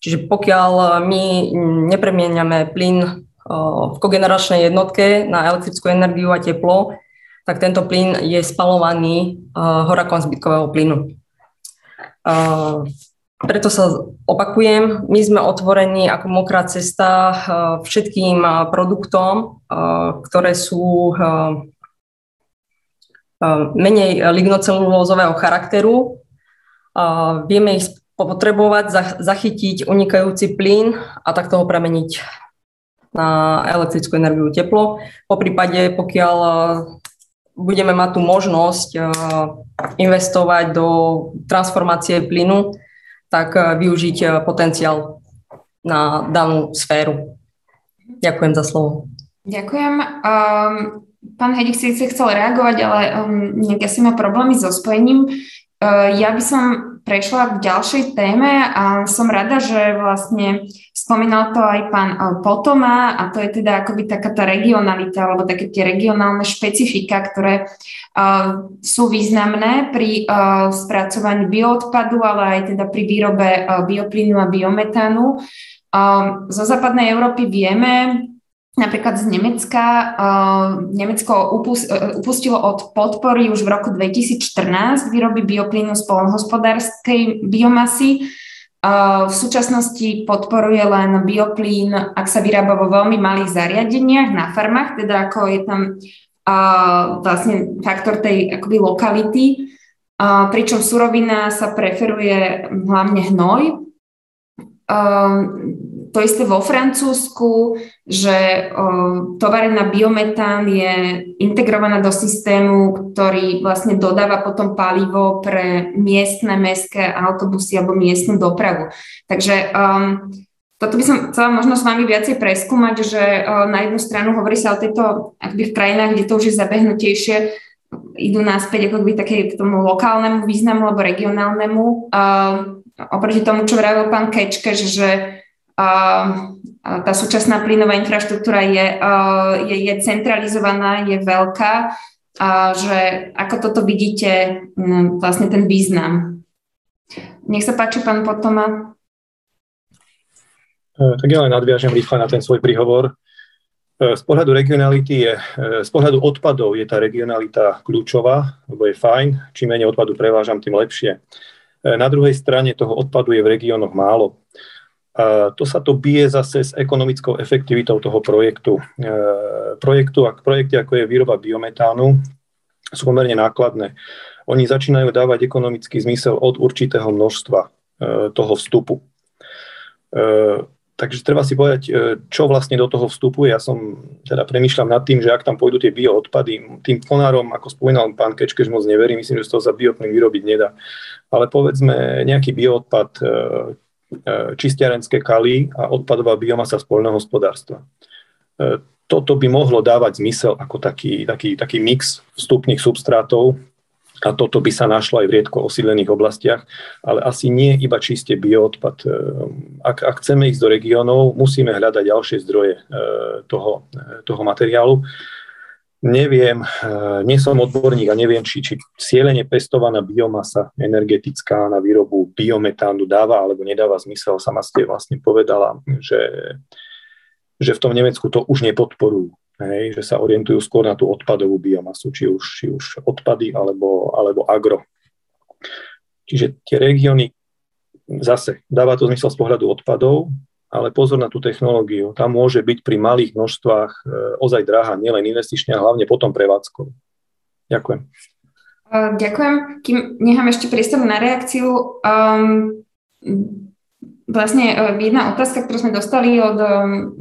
Čiže pokiaľ my nepremieniame plyn v kogeneračnej jednotke na elektrickú energiu a teplo, tak tento plyn je spalovaný horakom zbytkového plynu. Preto sa opakujem, my sme otvorení ako mokrá cesta všetkým produktom, ktoré sú menej lignocelulózového charakteru. Vieme ich potrebovať, zachytiť unikajúci plyn a takto ho premeniť na elektrickú energiu teplo. Po prípade, pokiaľ budeme mať tú možnosť eh, investovať do transformácie plynu, tak eh, využiť eh, potenciál na danú sféru. Ďakujem za slovo. Ďakujem. Um, pán Hedik si chcel reagovať, ale um, ja si má problémy so spojením. Uh, ja by som prešla k ďalšej téme a som rada, že vlastne spomínal to aj pán eh, Potoma a to je teda akoby taká tá regionalita alebo také tie regionálne špecifika, ktoré uh, sú významné pri uh, spracovaní bioodpadu, ale aj teda pri výrobe uh, bioplynu a biometánu. Uh, zo západnej Európy vieme, Napríklad z Nemecka, uh, Nemecko upust, uh, upustilo od podpory už v roku 2014 výroby bioplynu z polnohospodárskej biomasy. V súčasnosti podporuje len bioplín, ak sa vyrába vo veľmi malých zariadeniach na farmách, teda ako je tam vlastne faktor tej akoby lokality, pričom surovina sa preferuje hlavne hnoj. To isté vo Francúzsku, že tovar na biometán je integrovaná do systému, ktorý vlastne dodáva potom palivo pre miestne mestské autobusy alebo miestnu dopravu. Takže um, toto by som chcela možno s vami viacej preskúmať, že uh, na jednu stranu hovorí sa o tejto, akby v krajinách, kde to už je zabehnutejšie, idú náspäť ako by také k tomu lokálnemu významu alebo regionálnemu. Uh, oproti tomu, čo vravil pán Kečke, že tá súčasná plynová infraštruktúra je, je, je centralizovaná, je veľká, a že ako toto vidíte, vlastne ten význam. Nech sa páči, pán Potoma. E, tak ja len nadviažem rýchle na ten svoj príhovor. Z pohľadu regionality je, z pohľadu odpadov je tá regionalita kľúčová, lebo je fajn, čím menej odpadu prevážam, tým lepšie. Na druhej strane toho odpadu je v regiónoch málo. A to sa to bije zase s ekonomickou efektivitou toho projektu. Projektu, projekty ako je výroba biometánu sú pomerne nákladné. Oni začínajú dávať ekonomický zmysel od určitého množstva toho vstupu. Takže treba si povedať, e, čo vlastne do toho vstupuje. Ja som teda premýšľam nad tým, že ak tam pôjdu tie bioodpady, tým konárom, ako spomínal pán Kečkeš, moc neverím, myslím, že z toho sa bioplyn vyrobiť nedá. Ale povedzme nejaký bioodpad, e, e, čistiarenské kaly a odpadová biomasa z hospodárstva. Toto by mohlo dávať zmysel ako taký, taký, taký mix vstupných substrátov, a toto by sa našlo aj v riedko osídlených oblastiach, ale asi nie iba čiste bioodpad. E, ak, ak chceme ísť do regiónov, musíme hľadať ďalšie zdroje e, toho, e, toho materiálu. Neviem, nie som odborník a neviem, či, či cieľene pestovaná biomasa energetická na výrobu biometánu dáva alebo nedáva zmysel. Sama ste vlastne povedala, že, že v tom Nemecku to už nepodporujú hej, že sa orientujú skôr na tú odpadovú biomasu, či už, či už odpady alebo, alebo agro. Čiže tie regióny, zase dáva to zmysel z pohľadu odpadov, ale pozor na tú technológiu. Tam môže byť pri malých množstvách e, ozaj drahá, nielen investične, ale hlavne potom prevádzkou. Ďakujem. Ďakujem. Kým nechám ešte priestor na reakciu, um, Vlastne e, jedna otázka, ktorú sme dostali od, e,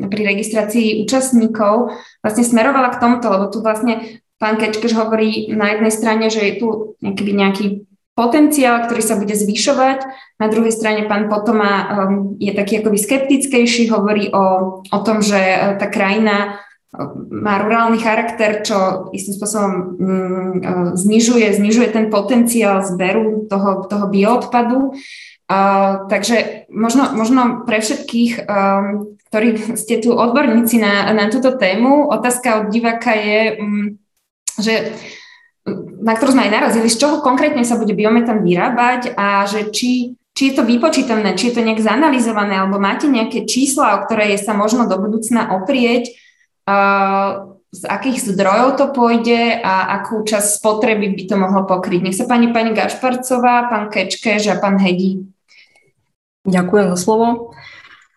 pri registrácii účastníkov, vlastne smerovala k tomuto, lebo tu vlastne pán Kečkeš hovorí na jednej strane, že je tu nejaký, nejaký potenciál, ktorý sa bude zvyšovať. Na druhej strane pán Potoma e, je taký akoby skeptickejší, hovorí o, o tom, že tá krajina má rurálny charakter, čo istým spôsobom mm, znižuje, znižuje ten potenciál zberu toho, toho bioodpadu. Uh, takže možno, možno pre všetkých, um, ktorí ste tu odborníci na, na túto tému, otázka od diváka je, um, že na ktorú sme aj narazili, z čoho konkrétne sa bude biometán vyrábať a že či, či je to vypočítané, či je to nejak zanalizované, alebo máte nejaké čísla, o ktoré sa možno do budúcna oprieť, uh, z akých zdrojov to pôjde a akú časť spotreby by to mohlo pokryť. Nech sa pani pani Gašparcová, pán Kečkeš a pán Hedi Ďakujem za slovo.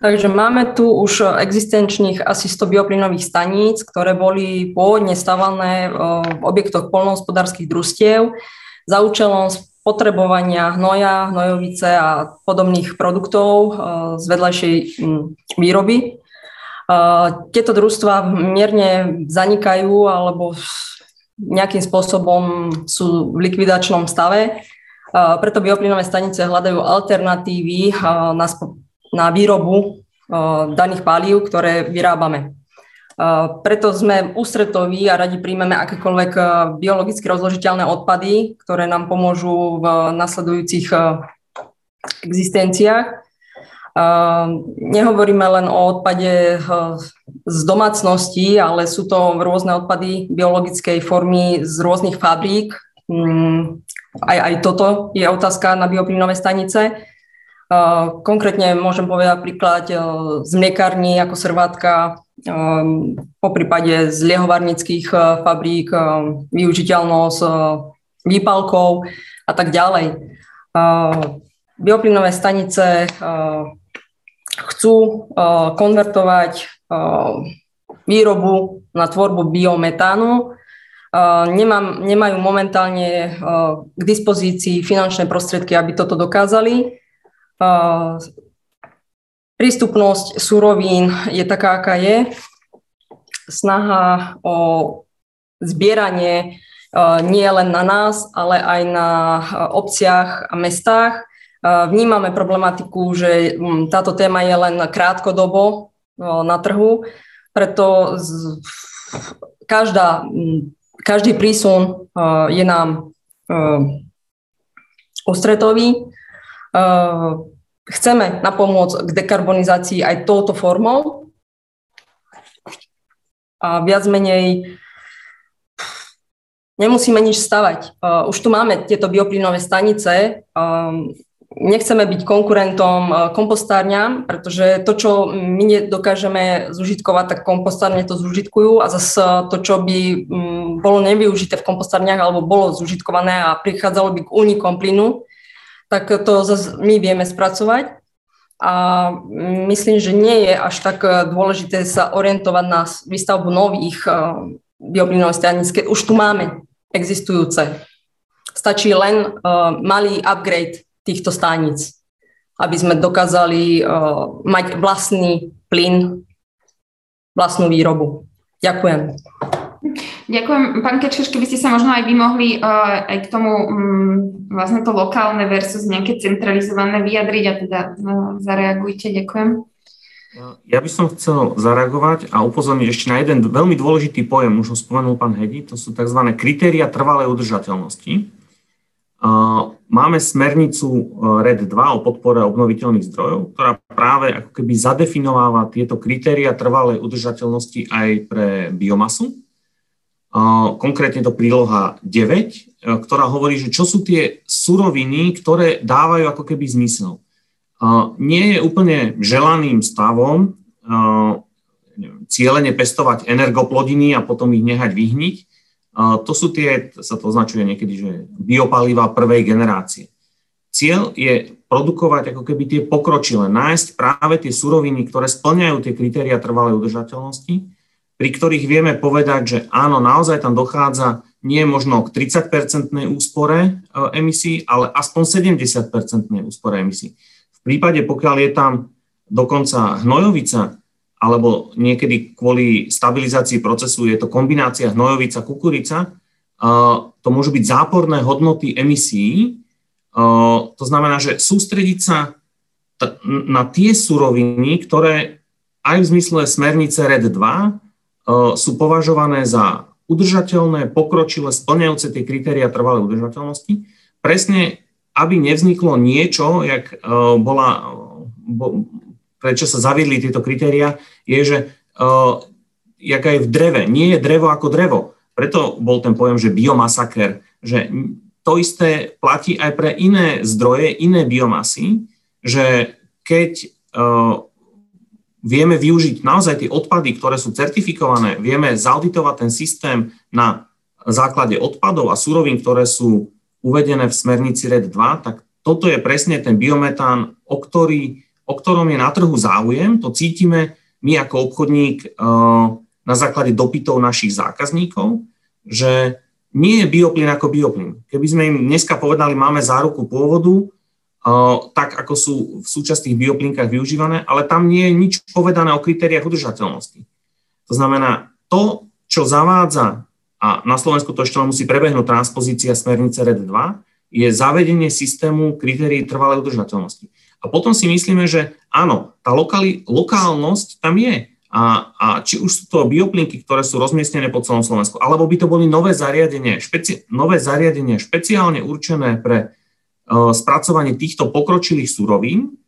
Takže máme tu už existenčných asi 100 bioplynových staníc, ktoré boli pôvodne stavané v objektoch polnohospodárských družstiev za účelom spotrebovania hnoja, hnojovice a podobných produktov z vedľajšej výroby. Tieto družstva mierne zanikajú alebo nejakým spôsobom sú v likvidačnom stave preto bioplynové stanice hľadajú alternatívy na, na výrobu daných palív, ktoré vyrábame. Preto sme ústretoví a radi príjmeme akékoľvek biologicky rozložiteľné odpady, ktoré nám pomôžu v nasledujúcich existenciách. Nehovoríme len o odpade z domácností, ale sú to rôzne odpady biologickej formy z rôznych fabrík, mm, aj, aj toto je otázka na bioplynové stanice. Konkrétne môžem povedať príklad e, z mliekární ako servátka, e, po prípade z liehovarnických fabrík, využiteľnosť výpalkov a tak ďalej. Bioplynové stanice chcú konvertovať výrobu na tvorbu biometánu Nemám, nemajú momentálne k dispozícii finančné prostriedky, aby toto dokázali. Prístupnosť surovín je taká, aká je. Snaha o zbieranie nie len na nás, ale aj na obciach a mestách. Vnímame problematiku, že táto téma je len krátkodobo na trhu, preto každá každý prísun je nám ústretový. Chceme napomôcť k dekarbonizácii aj touto formou a viac menej nemusíme nič stavať. Už tu máme tieto bioplynové stanice. Nechceme byť konkurentom kompostárňam, pretože to, čo my nedokážeme zužitkovať, tak kompostárne to zužitkujú a zase to, čo by bolo nevyužité v kompostárniach alebo bolo zužitkované a prichádzalo by k únikom plynu, tak to zase my vieme spracovať. A myslím, že nie je až tak dôležité sa orientovať na výstavbu nových e, bioplynových staníc, keď už tu máme existujúce. Stačí len uh, malý upgrade týchto staníc, aby sme dokázali mať vlastný plyn, vlastnú výrobu. Ďakujem. Ďakujem. Pán Kečeš, keby ste sa možno aj vy mohli uh, aj k tomu um, vlastne to lokálne versus nejaké centralizované vyjadriť a teda uh, zareagujte. Ďakujem. Ja by som chcel zareagovať a upozorniť ešte na jeden veľmi dôležitý pojem, už ho spomenul pán Hedi, to sú tzv. kritéria trvalej udržateľnosti. Máme smernicu RED 2 o podpore obnoviteľných zdrojov, ktorá práve ako keby zadefinováva tieto kritéria trvalej udržateľnosti aj pre biomasu. Konkrétne to príloha 9, e, ktorá hovorí, že čo sú tie suroviny, ktoré dávajú ako keby zmysel nie je úplne želaným stavom cieľene pestovať energoplodiny a potom ich nehať vyhniť. To sú tie, sa to označuje niekedy, že biopaliva prvej generácie. Cieľ je produkovať ako keby tie pokročilé, nájsť práve tie suroviny, ktoré splňajú tie kritéria trvalej udržateľnosti, pri ktorých vieme povedať, že áno, naozaj tam dochádza nie možno k 30-percentnej úspore e, emisí, ale aspoň 70-percentnej úspore emisí. V prípade, pokiaľ je tam dokonca hnojovica, alebo niekedy kvôli stabilizácii procesu je to kombinácia hnojovica, kukurica, to môžu byť záporné hodnoty emisí. To znamená, že sústrediť sa na tie suroviny, ktoré aj v zmysle smernice RED 2 sú považované za udržateľné, pokročilé, splňajúce tie kritéria trvalej udržateľnosti, presne aby nevzniklo niečo, jak bola, bo, prečo sa zaviedli tieto kritéria, je, že uh, jak aj v dreve, nie je drevo ako drevo. Preto bol ten pojem, že biomasaker, že to isté platí aj pre iné zdroje, iné biomasy, že keď uh, vieme využiť naozaj tie odpady, ktoré sú certifikované, vieme zauditovať ten systém na základe odpadov a surovín, ktoré sú uvedené v smernici RED 2, tak toto je presne ten biometán, o, ktorý, o ktorom je na trhu záujem. To cítime my ako obchodník eh, na základe dopytov našich zákazníkov, že nie je bioplyn ako bioplyn. Keby sme im dneska povedali, máme záruku pôvodu, tak ako sú v súčasných bioplinkách využívané, ale tam nie je nič povedané o kritériách udržateľnosti. To znamená, to, čo zavádza a na Slovensku to ešte musí prebehnúť transpozícia smernice RED 2, je zavedenie systému kritérií trvalej udržateľnosti. A potom si myslíme, že áno, tá lokali, lokálnosť tam je. A, a či už sú to bioplinky, ktoré sú rozmiestnené po celom Slovensku, alebo by to boli nové zariadenie, špeci, nové zariadenie špeciálne určené pre spracovanie týchto pokročilých surovín,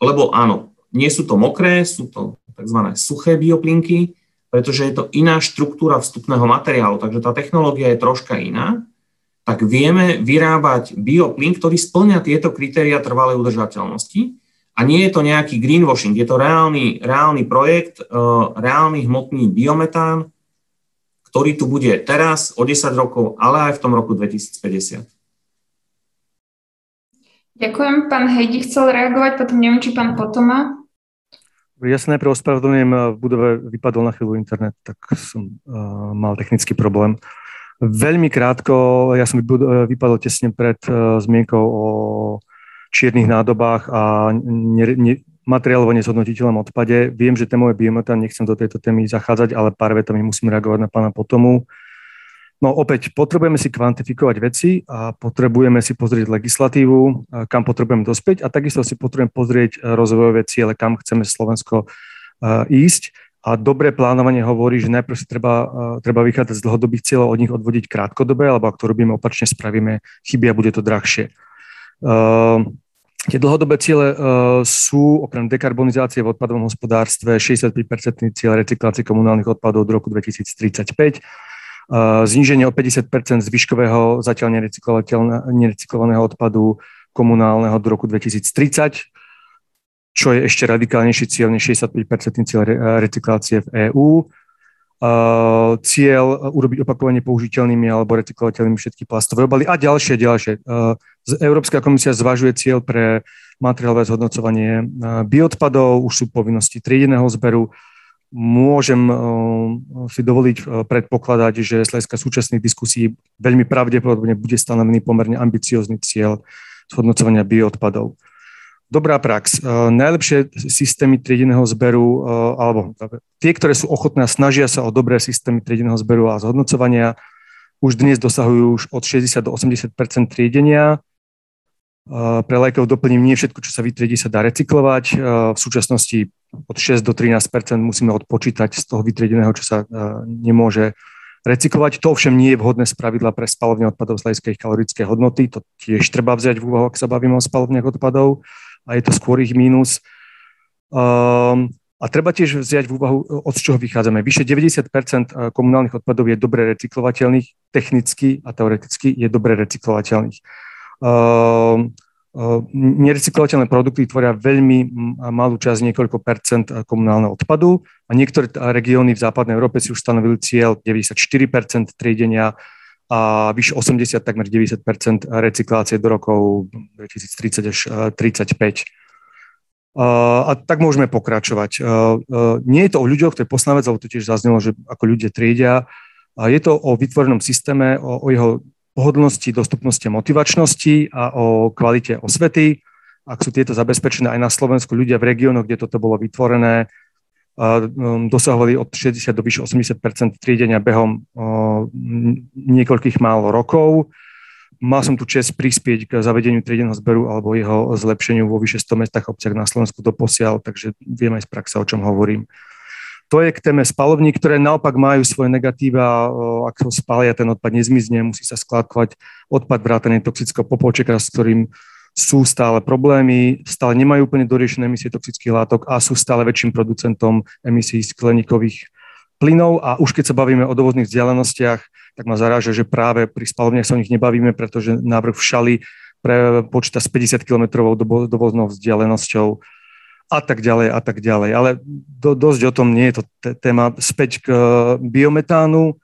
lebo áno, nie sú to mokré, sú to tzv. suché bioplinky, pretože je to iná štruktúra vstupného materiálu, takže tá technológia je troška iná, tak vieme vyrábať bioplyn, ktorý splňa tieto kritéria trvalej udržateľnosti. A nie je to nejaký greenwashing, je to reálny, reálny projekt, uh, reálny hmotný biometán, ktorý tu bude teraz, o 10 rokov, ale aj v tom roku 2050. Ďakujem. Pán Hejdi chcel reagovať, potom neviem, či pán Potoma. Ja sa najprv ospravedlňujem, v budove vypadol na chvíľu internet, tak som uh, mal technický problém. Veľmi krátko, ja som vypadol tesne pred uh, zmienkou o čiernych nádobách a ne, ne, materiálovo nezhodnotiteľom odpade. Viem, že témové biometán, nechcem do tejto témy zachádzať, ale pár vetami musím reagovať na pána Potomu. No opäť, potrebujeme si kvantifikovať veci a potrebujeme si pozrieť legislatívu, kam potrebujeme dospieť a takisto si potrebujeme pozrieť rozvojové ciele, kam chceme Slovensko ísť. A dobré plánovanie hovorí, že najprv si treba, treba vychádzať z dlhodobých cieľov, od nich odvodiť krátkodobé, alebo ak to robíme opačne, spravíme chyby a bude to drahšie. Tie dlhodobé ciele sú okrem dekarbonizácie v odpadovom hospodárstve 65% cieľ recyklácie komunálnych odpadov do roku 2035, zníženie o 50% zvyškového zatiaľ nerecyklovaného odpadu, komunálneho do roku 2030, čo je ešte radikálnejší cieľ než 65% cieľ recyklácie v EÚ. Uh, cieľ urobiť opakovane použiteľnými alebo recyklovateľnými všetky plastové obaly a ďalšie, ďalšie. Európska komisia zvažuje cieľ pre materiálové zhodnocovanie bioodpadov, už sú povinnosti triedeného zberu, môžem eh, si dovoliť eh, predpokladať, že z hľadiska súčasných diskusí veľmi pravdepodobne bude stanovený pomerne ambiciózny cieľ zhodnocovania bioodpadov. Dobrá prax. Eh, najlepšie systémy triedeného zberu, alebo tie, ktoré sú ochotné a snažia sa o dobré systémy triedeného zberu a zhodnocovania, už dnes dosahujú už od 60 do 80% triedenia. Pre lajkov doplním, nie všetko, čo sa vytriedí, sa dá recyklovať. V súčasnosti od 6 do 13 musíme odpočítať z toho vytriedeného, čo sa e, nemôže recyklovať. To ovšem nie je vhodné z pravidla pre spalovne odpadov z hľadiska ich kalorickej hodnoty. To tiež treba vziať v úvahu, ak sa bavíme o spalovniach odpadov a je to skôr ich mínus. Um, a treba tiež vziať v úvahu, od čoho vychádzame. Vyše 90 e, komunálnych odpadov je dobre recyklovateľných, technicky a teoreticky je dobre recyklovateľných. Um, Nerecyklovateľné produkty tvoria veľmi malú časť, niekoľko percent komunálneho odpadu a niektoré regióny v západnej Európe si už stanovili cieľ 94% triedenia a vyše 80, takmer 90 recyklácie do rokov 2030 až 35. A tak môžeme pokračovať. Nie je to o ľuďoch, to je posná vec, ale to tiež zaznelo, že ako ľudia triedia. Je to o vytvorenom systéme, o jeho pohodlnosti, dostupnosti a motivačnosti a o kvalite osvety. Ak sú tieto zabezpečené aj na Slovensku, ľudia v regiónoch, kde toto bolo vytvorené, um, dosahovali od 60 do vyše 80 triedenia behom niekoľkých málo rokov. Mal som tu čest prispieť k zavedeniu triedeného zberu alebo jeho zlepšeniu vo vyše 100 mestách obciach na Slovensku doposiaľ, takže viem aj z praxe, o čom hovorím. To je k téme spalovní, ktoré naopak majú svoje negatíva, ak ho spália, ten odpad nezmizne, musí sa skladkovať odpad vrátane toxického popolčeka, s ktorým sú stále problémy, stále nemajú úplne doriešené emisie toxických látok a sú stále väčším producentom emisí skleníkových plynov. A už keď sa bavíme o dovozných vzdialenostiach, tak ma zaráža, že práve pri spalovniach sa o nich nebavíme, pretože návrh všali pre počíta s 50 km dovoznou vzdialenosťou a tak ďalej a tak ďalej. Ale do, dosť o tom nie je to téma. Späť k uh, biometánu.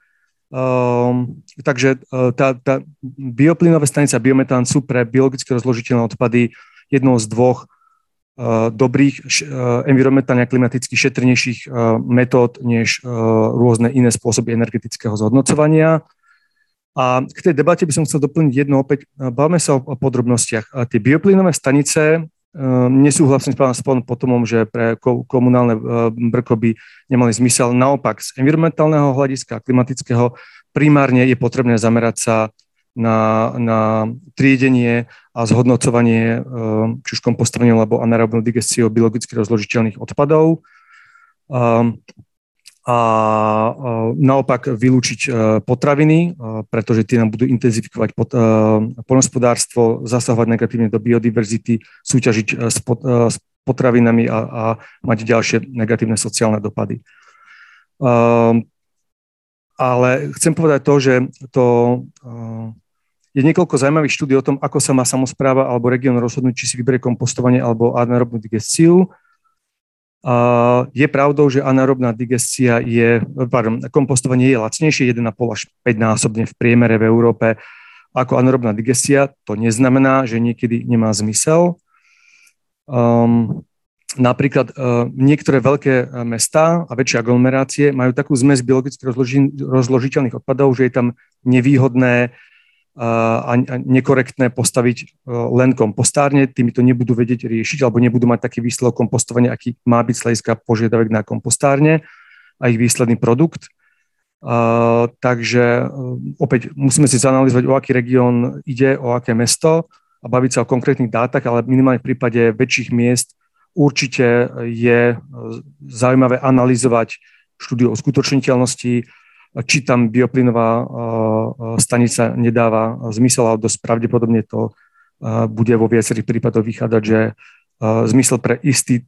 Um, takže uh, tá, tá bioplynové stanice a biometán sú pre biologicky rozložiteľné odpady jednou z dvoch uh, dobrých uh, environmentálne a klimaticky šetrnejších uh, metód než uh, rôzne iné spôsoby energetického zhodnocovania. A k tej debate by som chcel doplniť jedno opäť. Bavme sa o, o podrobnostiach. A tie bioplynové stanice nesúhlasím s pánom Spolom potomom, že pre komunálne ehm, brkoby nemali zmysel. Naopak, z environmentálneho hľadiska klimatického primárne je potrebné zamerať sa na, na triedenie a zhodnocovanie ehm, či už kompostovanie alebo anaerobnú digestiou biologicky rozložiteľných odpadov a naopak vylúčiť e, potraviny, e, pretože tie nám budú intenzifikovať e, poľnospodárstvo, zasahovať negatívne do biodiverzity, súťažiť s potravinami a, a mať ďalšie negatívne sociálne dopady. Ale chcem povedať to, že to je niekoľko zaujímavých štúdí o tom, ako sa má samozpráva alebo región rozhodnúť, či si vyberie kompostovanie alebo anaerobnú digestiu je pravdou, že anaerobná digestia je, pardon, kompostovanie je lacnejšie 1,5 až 5 násobne v priemere v Európe ako anaerobná digestia. To neznamená, že niekedy nemá zmysel. Um, napríklad uh, niektoré veľké uh, mestá a väčšie aglomerácie majú takú zmes biologicky rozloži- rozložiteľných odpadov, že je tam nevýhodné a nekorektné postaviť e, len kompostárne, tými to nebudú vedieť riešiť alebo nebudú mať taký výsledok kompostovania, aký má byť hľadiska požiadavek na kompostárne a ich výsledný produkt. Uh, takže uh, opäť musíme si zanalizovať, o aký región ide, o aké mesto a baviť sa o konkrétnych dátach, ale minimálne v prípade väčších miest určite je zaujímavé analyzovať štúdiu o skutočniteľnosti, či tam bioplynová stanica nedáva zmysel, ale dosť pravdepodobne to bude vo viacerých prípadoch vychádzať, že zmysel pre istý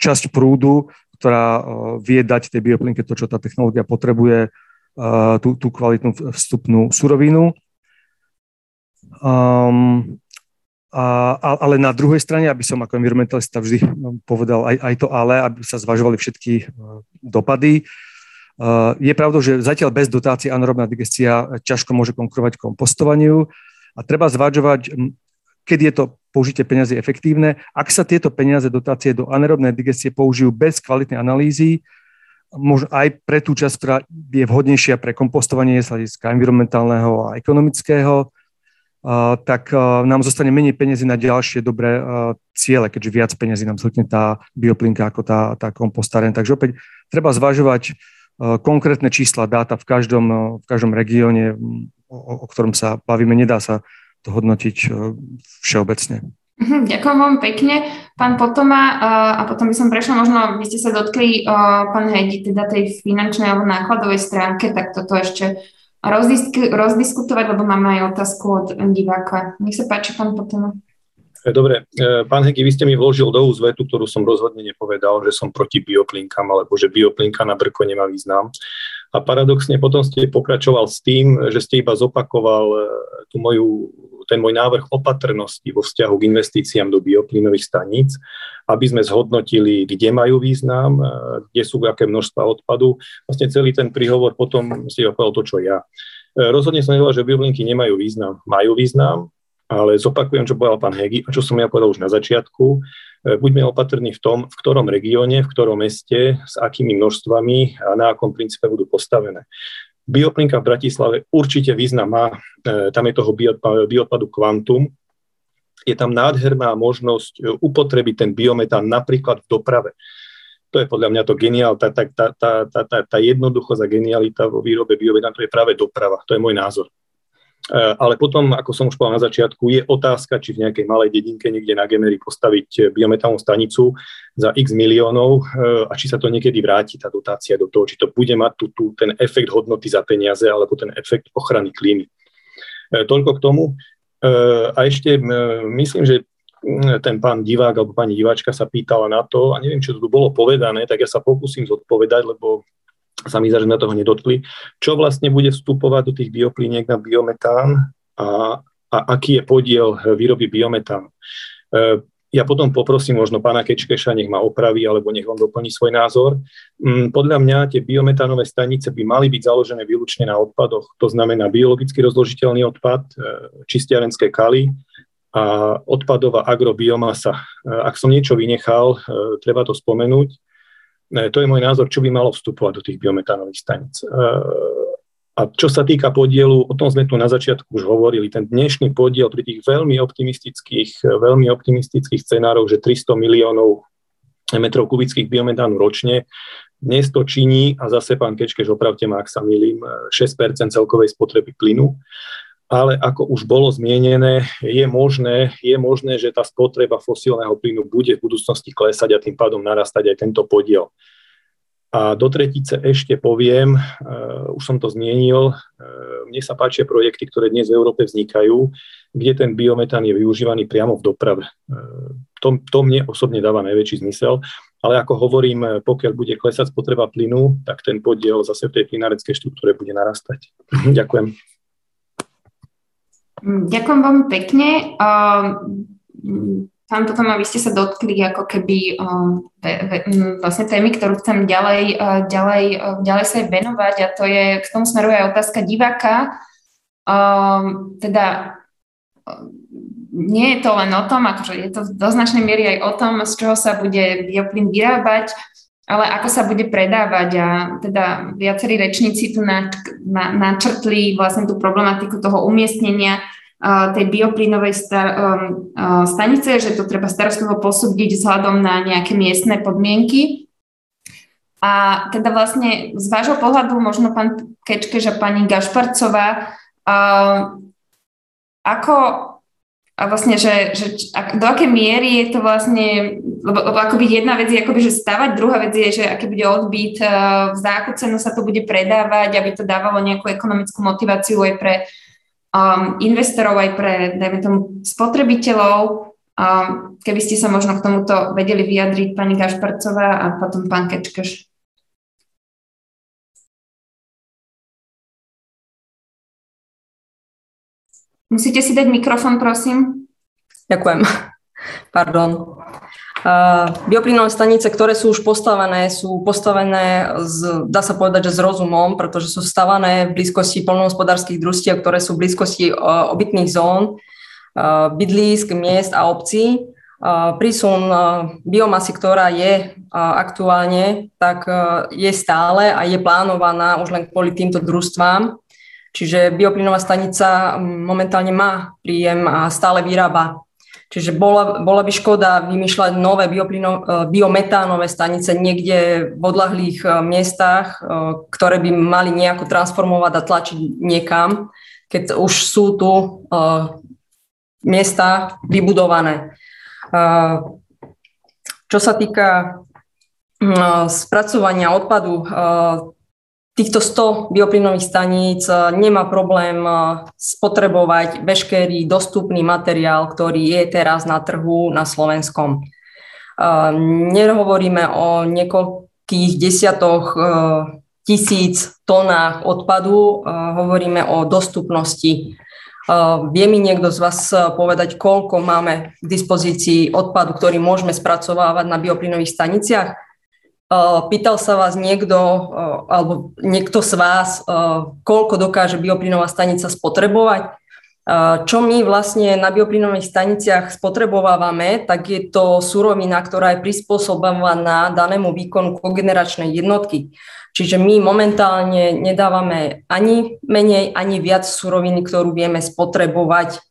časť prúdu, ktorá vie dať tej bioplynke to, čo tá technológia potrebuje, tú, tú kvalitnú vstupnú surovinu. Um, A, ale na druhej strane, aby som ako environmentalista vždy povedal aj, aj to ale, aby sa zvažovali všetky dopady. Je pravdou, že zatiaľ bez dotácie anaerobná digestia ťažko môže konkurovať kompostovaniu a treba zvažovať, keď je to použitie peniazy efektívne. Ak sa tieto peniaze, dotácie do anaerobnej digestie použijú bez kvalitnej analýzy, možno aj pre tú časť, ktorá je vhodnejšia pre kompostovanie z hľadiska environmentálneho a ekonomického, tak nám zostane menej peniazy na ďalšie dobré ciele, keďže viac peniazy nám zhltne tá bioplinka ako tá, tá kompostáren. Takže opäť treba zvažovať konkrétne čísla, dáta v každom, v každom regióne, o, o ktorom sa bavíme. Nedá sa to hodnotiť všeobecne. Mhm, ďakujem veľmi pekne. Pán Potoma, a potom by som prešla, možno by ste sa dotkli, pán Hedi, teda tej finančnej alebo nákladovej stránke, tak toto ešte rozdisk- rozdiskutovať, lebo máme aj otázku od diváka. Nech sa páči, pán Potoma. E, dobre, e, pán Heky, vy ste mi vložil do úzvetu, ktorú som rozhodne nepovedal, že som proti bioplinkám, alebo že bioplinka na brko nemá význam. A paradoxne potom ste pokračoval s tým, že ste iba zopakoval e, tú moju ten môj návrh opatrnosti vo vzťahu k investíciám do bioplynových staníc, aby sme zhodnotili, kde majú význam, kde sú aké množstva odpadu. Vlastne celý ten príhovor potom si povedal to, čo ja. Rozhodne som nevedel, že bioplinky nemajú význam. Majú význam, ale zopakujem, čo povedal pán Hegi a čo som ja povedal už na začiatku. E, buďme opatrní v tom, v ktorom regióne, v ktorom meste, s akými množstvami a na akom princípe budú postavené. Bioplinka v Bratislave určite význam má, e, tam je toho biopadu kvantum, je tam nádherná možnosť e, upotrebiť ten biometán napríklad v doprave. To je podľa mňa to geniál, tá, tá, tá, tá, tá, tá jednoduchosť a genialita vo výrobe biometánu, to je práve doprava, to je môj názor. Eh, ale potom, ako som už povedal na začiatku, je otázka, či v nejakej malej dedinke niekde na Gemery postaviť eh, biometánnu stanicu za x miliónov eh, a či sa to niekedy vráti, tá dotácia do toho, či to bude mať tu, tu ten efekt hodnoty za peniaze alebo ten efekt ochrany klímy. Toľko k tomu. A ešte myslím, že ten pán divák alebo pani diváčka sa pýtala na to, a neviem, čo tu bolo povedané, tak ja sa pokúsim zodpovedať, lebo sa mi že na toho nedotkli, čo vlastne bude vstupovať do tých bioplíniek na biometán a, a aký je podiel výroby biometánu. E, ja potom poprosím možno pána Kečkeša, nech ma opraví, alebo nech on doplní svoj názor. Mm, podľa mňa tie biometánové stanice by mali byť založené výlučne na odpadoch, to znamená biologicky rozložiteľný odpad, e, čistiarenské kaly a odpadová agrobiomasa. E, ak som niečo vynechal, treba to spomenúť. To je môj názor, čo by malo vstupovať do tých biometánových staníc. E, a čo sa týka podielu, o tom sme tu na začiatku už hovorili, ten dnešný podiel pri tých veľmi optimistických, veľmi optimistických scenároch, že 300 miliónov metrov kubických biometánu ročne, dnes to činí, a zase pán Kečkeš, opravte ma, ak sa milím, 6% celkovej spotreby plynu ale ako už bolo zmienené, je možné, je možné, že tá spotreba fosílneho plynu bude v budúcnosti klesať a tým pádom narastať aj tento podiel. A do tretice ešte poviem, uh, už som to zmienil, uh, mne sa páčia projekty, ktoré dnes v Európe vznikajú, kde ten biometán je využívaný priamo v doprave. Uh, to, to mne osobne dáva najväčší zmysel, ale ako hovorím, pokiaľ bude klesať spotreba plynu, tak ten podiel zase v tej plynáreckej štruktúre bude narastať. Ďakujem. Mm, ďakujem veľmi pekne. Pán potom, aby ste sa dotkli ako keby vlastne témy, ktorú chcem ďalej, ďalej, ďalej sa venovať a to je, k tomu smeruje aj otázka diváka. Teda nie je to len o tom, akože je to do značnej miery aj o tom, z čoho sa bude bioplyn vyrábať, ale ako sa bude predávať a teda viacerí rečníci tu načrtli vlastne tú problematiku toho umiestnenia tej bioplynovej star, um, stanice, že to treba starostlivo posúdiť vzhľadom na nejaké miestne podmienky. A teda vlastne z vášho pohľadu, možno pán Kečkež a pani Gašparcová, ako a vlastne, že, že do akej miery je to vlastne, lebo, lebo akoby jedna vec je akoby, že stavať, druhá vec je, že aký bude odbyt, e, v záku cenu sa to bude predávať, aby to dávalo nejakú ekonomickú motiváciu aj pre um, investorov, aj pre, dajme tomu, spotrebiteľov. Um, keby ste sa možno k tomuto vedeli vyjadriť, pani Gašparcová a potom pán Kečkeš. Musíte si dať mikrofón, prosím. Ďakujem. Pardon. Bioplynové stanice, ktoré sú už postavené, sú postavené, z, dá sa povedať, že s rozumom, pretože sú stavané v blízkosti polnohospodárských družstiev, ktoré sú v blízkosti obytných zón, bydlísk, miest a obcí. Prísun biomasy, ktorá je aktuálne, tak je stále a je plánovaná už len kvôli týmto družstvám. Čiže bioplynová stanica momentálne má príjem a stále vyrába Čiže bola, bola by škoda vymýšľať nové bioplino, e, biometánové stanice niekde v odlahlých e, miestach, e, ktoré by mali nejako transformovať a tlačiť niekam, keď už sú tu miesta vybudované. Čo sa týka spracovania odpadu, týchto 100 bioplynových staníc eh, nemá problém eh, spotrebovať veškerý dostupný materiál, ktorý je teraz na trhu na Slovenskom. Eh, nehovoríme o niekoľkých desiatoch tisíc tonách odpadu, hovoríme o dostupnosti. Vie mi niekto z vás povedať, koľko máme k dispozícii odpadu, ktorý môžeme spracovávať na bioplynových staniciach? Pýtal sa vás niekto, alebo niekto z vás, koľko dokáže bioplynová stanica spotrebovať? Čo my vlastne na bioplynových staniciach spotrebovávame, tak je to surovina, ktorá je prispôsobovaná danému výkonu kogeneračnej jednotky. Čiže my momentálne nedávame ani menej, ani viac suroviny, ktorú vieme spotrebovať.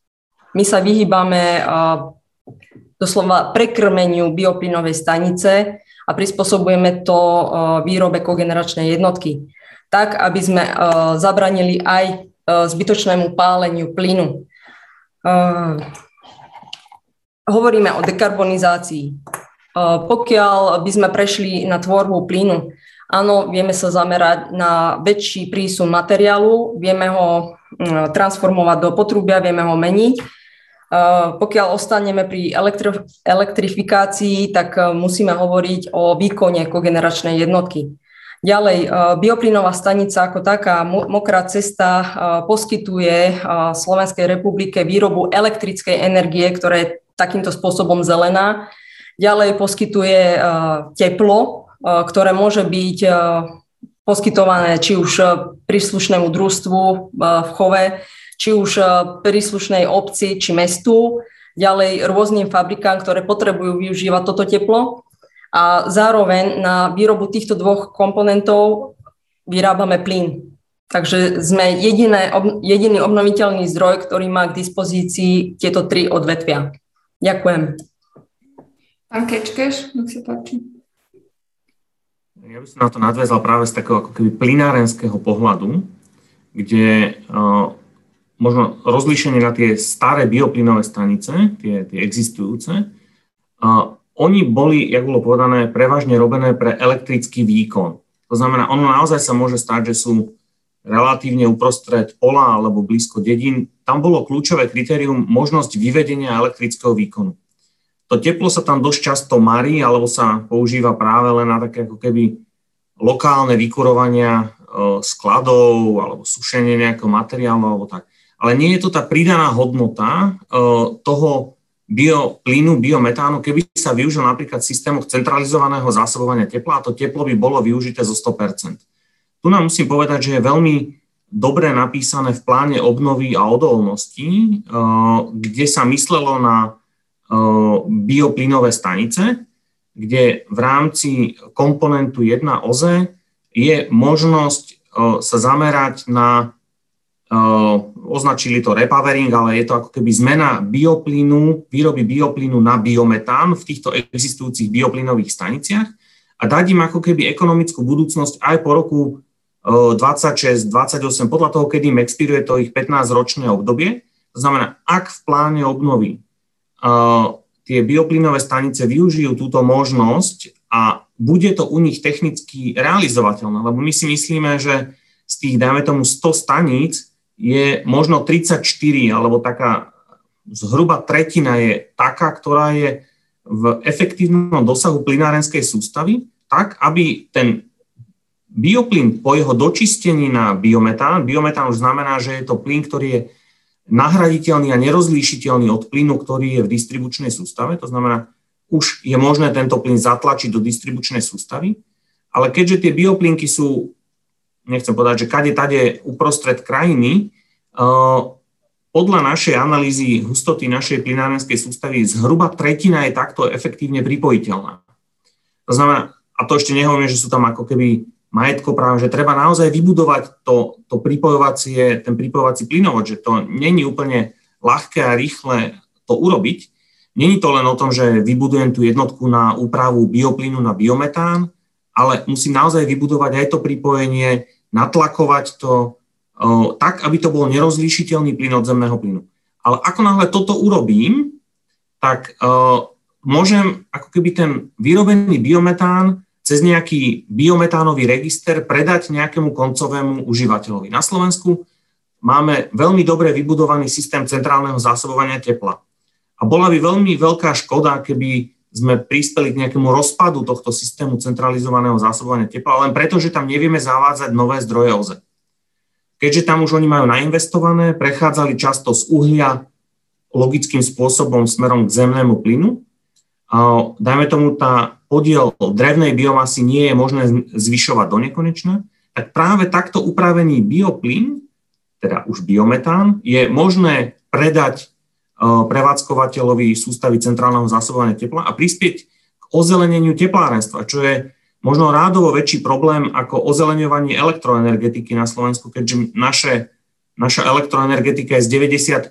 My sa vyhýbame doslova prekrmeniu bioplynovej stanice, a prispôsobujeme to e, výrobe kogeneračnej jednotky. Tak, aby sme e, zabranili aj e, zbytočnému páleniu plynu. Hovoríme o dekarbonizácii. Pokiaľ by sme prešli na tvorbu plynu, áno, vieme sa zamerať na väčší prísun materiálu, vieme ho transformovať do potrubia, vieme ho meniť, pokiaľ ostaneme pri elektri- elektrifikácii, tak e, musíme hovoriť o výkone kogeneračnej jednotky. Ďalej, e, bioplynová stanica ako taká mokrá cesta poskytuje Slovenskej republike výrobu elektrickej energie, ktorá je takýmto spôsobom zelená. Ďalej poskytuje teplo, ktoré môže byť poskytované či už príslušnému družstvu v chove, či už e, príslušnej obci či mestu, ďalej rôznym fabrikám, ktoré potrebujú využívať toto teplo. A zároveň na výrobu týchto dvoch komponentov vyrábame plyn. Takže sme jediné, jediný obnoviteľný zdroj, ktorý má k dispozícii tieto tri odvetvia. Ďakujem. Pán Kečkeš, nech sa páči. Ja by som na to nadviazal práve z takého ako keby plinárenského pohľadu, kde uh, možno rozlíšenie na tie staré bioplynové stanice, tie, tie existujúce, uh, oni boli, jak bolo povedané, prevažne robené pre elektrický výkon. To znamená, ono naozaj sa môže stať, že sú relatívne uprostred pola alebo blízko dedín. Tam bolo kľúčové kritérium možnosť vyvedenia elektrického výkonu. To teplo sa tam dosť často marí alebo sa používa práve len na také ako keby lokálne vykurovania skladov alebo sušenie nejakého materiálu alebo tak ale nie je to tá pridaná hodnota uh, toho bioplynu, biometánu, keby sa využil napríklad v systémoch centralizovaného zásobovania tepla a to teplo by bolo využité zo 100%. Tu nám musím povedať, že je veľmi dobre napísané v pláne obnovy a odolnosti, uh, kde sa myslelo na uh, bioplynové stanice, kde v rámci komponentu 1 OZE je možnosť sa zamerať na označili to repowering, ale je to ako keby zmena bioplynu, výroby bioplynu na biometán v týchto existujúcich bioplynových staniciach a dať im ako keby ekonomickú budúcnosť aj po roku 26, 28, podľa toho, kedy im expiruje to ich 15-ročné obdobie. To znamená, ak v pláne obnovy tie bioplynové stanice využijú túto možnosť a bude to u nich technicky realizovateľné, lebo my si myslíme, že z tých, dajme tomu, 100 staníc je možno 34, alebo taká zhruba tretina je taká, ktorá je v efektívnom dosahu plynárenskej sústavy, tak aby ten bioplyn po jeho dočistení na biometán, biometán už znamená, že je to plyn, ktorý je nahraditeľný a nerozlíšiteľný od plynu, ktorý je v distribučnej sústave. To znamená, už je možné tento plyn zatlačiť do distribučnej sústavy, ale keďže tie bioplynky sú, nechcem povedať, že kade tade uprostred krajiny, podľa našej analýzy hustoty našej plinárenskej sústavy zhruba tretina je takto efektívne pripojiteľná. To znamená, a to ešte nehovorím, že sú tam ako keby majetko práve, že treba naozaj vybudovať to, to pripojovacie, ten pripojovací plynovod, že to není úplne ľahké a rýchle to urobiť. Není to len o tom, že vybudujem tú jednotku na úpravu bioplynu na biometán, ale musím naozaj vybudovať aj to pripojenie, natlakovať to tak, aby to bol nerozlíšiteľný plyn od zemného plynu. Ale ako náhle toto urobím, tak môžem ako keby ten vyrobený biometán cez nejaký biometánový register predať nejakému koncovému užívateľovi. Na Slovensku máme veľmi dobre vybudovaný systém centrálneho zásobovania tepla. A bola by veľmi veľká škoda, keby sme prispeli k nejakému rozpadu tohto systému centralizovaného zásobovania tepla, len preto, že tam nevieme zavádzať nové zdroje OZE. Keďže tam už oni majú nainvestované, prechádzali často z uhlia logickým spôsobom smerom k zemnému plynu, dajme tomu, tá podiel drevnej biomasy nie je možné zvyšovať do nekonečna, tak práve takto upravený bioplyn, teda už biometán, je možné predať prevádzkovateľovi sústavy centrálneho zásobovania tepla a prispieť k ozeleneniu teplárenstva, čo je možno rádovo väčší problém ako ozeleňovanie elektroenergetiky na Slovensku, keďže naše, naša elektroenergetika je z 95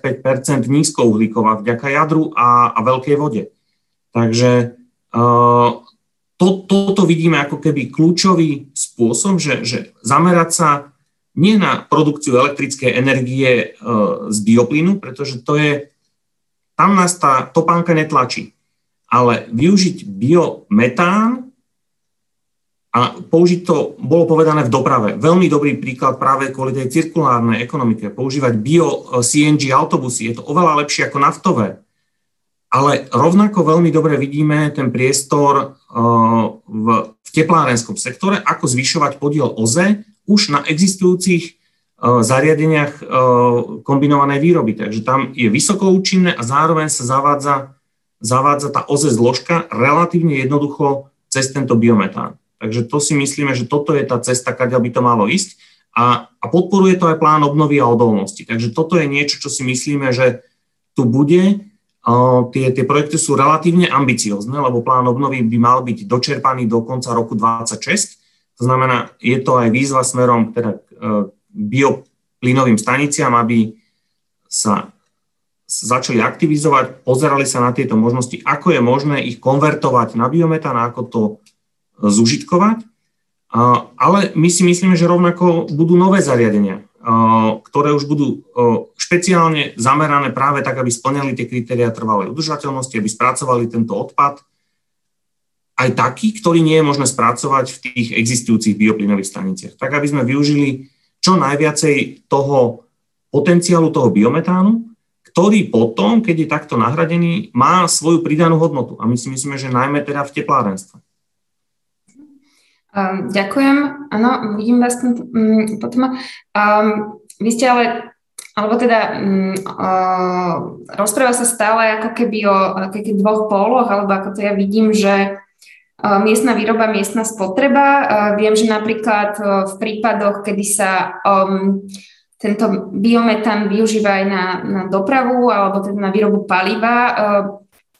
nízkouhlíková vďaka jadru a, a veľkej vode. Takže to, toto vidíme ako keby kľúčový spôsob, že, že zamerať sa nie na produkciu elektrickej energie z bioplynu, pretože to je, tam nás tá topánka netlačí, ale využiť biometán a použiť to, bolo povedané v doprave. Veľmi dobrý príklad práve kvôli tej cirkulárnej ekonomike. Používať bio CNG autobusy, je to oveľa lepšie ako naftové ale rovnako veľmi dobre vidíme ten priestor uh, v, teplárenskom sektore, ako zvyšovať podiel OZE už na existujúcich zariadeniach uh, kombinovanej výroby. Takže tam je vysoko účinné a zároveň sa zavádza, zavádza tá OZE zložka relatívne jednoducho cez tento biometán. Takže to si myslíme, že toto je tá cesta, kde by to malo ísť a, a podporuje to aj plán obnovy a odolnosti. Takže toto je niečo, čo si myslíme, že tu bude tie, tie projekty sú relatívne ambiciozne, lebo plán obnovy by mal byť dočerpaný do konca roku 2026. To znamená, je to aj výzva smerom teda e, bioplynovým staniciam, aby sa začali aktivizovať, pozerali sa na tieto možnosti, ako je možné ich konvertovať na biometán, ako to zužitkovať. Ale my si myslíme, že rovnako budú nové zariadenia, ktoré už budú špeciálne zamerané práve tak, aby splňali tie kritéria trvalej udržateľnosti, aby spracovali tento odpad, aj taký, ktorý nie je možné spracovať v tých existujúcich bioplynových staniciach. Tak, aby sme využili čo najviacej toho potenciálu toho biometánu, ktorý potom, keď je takto nahradený, má svoju pridanú hodnotu. A my si myslíme, že najmä teda v teplárenstve. Um, ďakujem. Áno, vidím vás tam um, potom. Um, vy ste ale, alebo teda um, uh, rozpráva sa stále ako keby o keby dvoch póloch, alebo ako to ja vidím, že miestna výroba, miestna spotreba. Viem, že napríklad uh, v prípadoch, kedy sa um, tento biometán využíva aj na, na dopravu alebo teda na výrobu paliva, uh,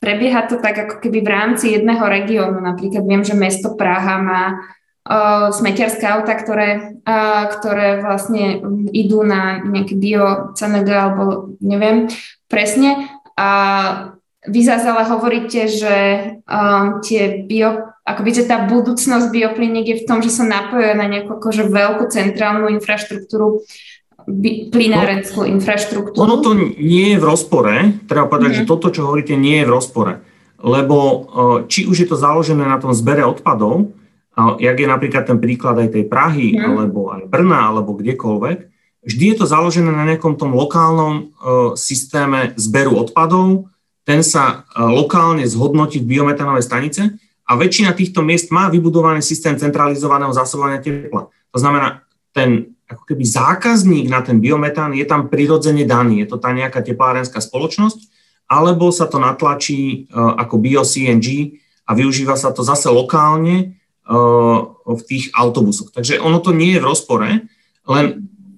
prebieha to tak ako keby v rámci jedného regiónu. Napríklad viem, že mesto Praha má uh, smetiarské auta, ktoré, uh, ktoré vlastne idú na nejaké bio CNG alebo neviem presne. A vy zase ale hovoríte, že um, tie bio, akoby, že tá budúcnosť bioplyniek je v tom, že sa napojujú na nejakú akože veľkú centrálnu infraštruktúru, plinárenskú no, infraštruktúru. Ono to nie je v rozpore, treba povedať, mm-hmm. že toto, čo hovoríte, nie je v rozpore. Lebo či už je to založené na tom zbere odpadov, jak je napríklad ten príklad aj tej Prahy, mm. alebo aj Brna, alebo kdekoľvek, vždy je to založené na nejakom tom lokálnom uh, systéme zberu odpadov, ten sa uh, lokálne zhodnotí v biometánovej stanice a väčšina týchto miest má vybudovaný systém centralizovaného zásobovania tepla. To znamená, ten ako keby zákazník na ten biometán je tam prirodzene daný. Je to tá nejaká teplárenská spoločnosť, alebo sa to natlačí ako bio-CNG a využíva sa to zase lokálne v tých autobusoch. Takže ono to nie je v rozpore, len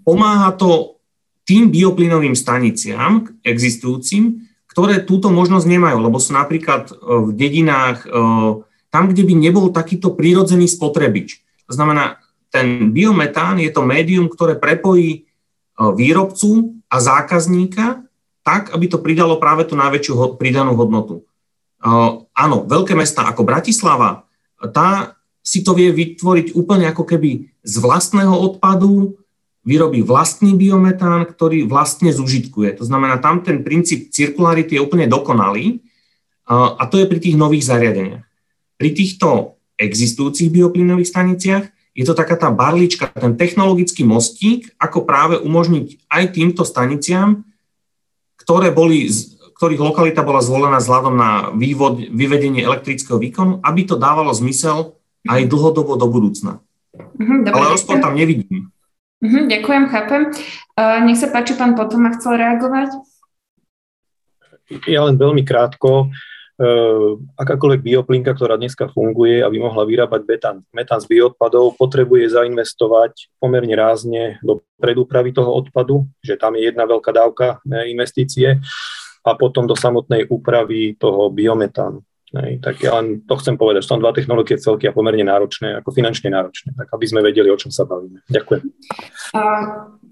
pomáha to tým bioplynovým staniciám existujúcim, ktoré túto možnosť nemajú, lebo sú napríklad v dedinách tam, kde by nebol takýto prírodzený spotrebič. To znamená, ten biometán je to médium, ktoré prepojí výrobcu a zákazníka tak, aby to pridalo práve tú najväčšiu pridanú hodnotu. Áno, veľké mesta ako Bratislava, tá si to vie vytvoriť úplne ako keby z vlastného odpadu, vyrobí vlastný biometán, ktorý vlastne zužitkuje. To znamená, tam ten princíp cirkularity je úplne dokonalý a to je pri tých nových zariadeniach. Pri týchto existujúcich bioplynových staniciach je to taká tá barlička, ten technologický mostík, ako práve umožniť aj týmto staniciám, ktoré boli, ktorých lokalita bola zvolená vzhľadom na vývod, vyvedenie elektrického výkonu, aby to dávalo zmysel aj dlhodobo do budúcna. Dobre, Ale rozpor tam nevidím. Uh-huh, ďakujem, chápem. Uh, nech sa páči, pán potom chcel reagovať. Ja len veľmi krátko. Uh, akákoľvek bioplinka, ktorá dneska funguje, aby mohla vyrábať betán, metán z bioodpadov, potrebuje zainvestovať pomerne rázne do predúpravy toho odpadu, že tam je jedna veľká dávka investície a potom do samotnej úpravy toho biometánu. Hej, tak ja len to chcem povedať, že sú dva technológie celky a pomerne náročné, ako finančne náročné, tak aby sme vedeli, o čom sa bavíme. Ďakujem.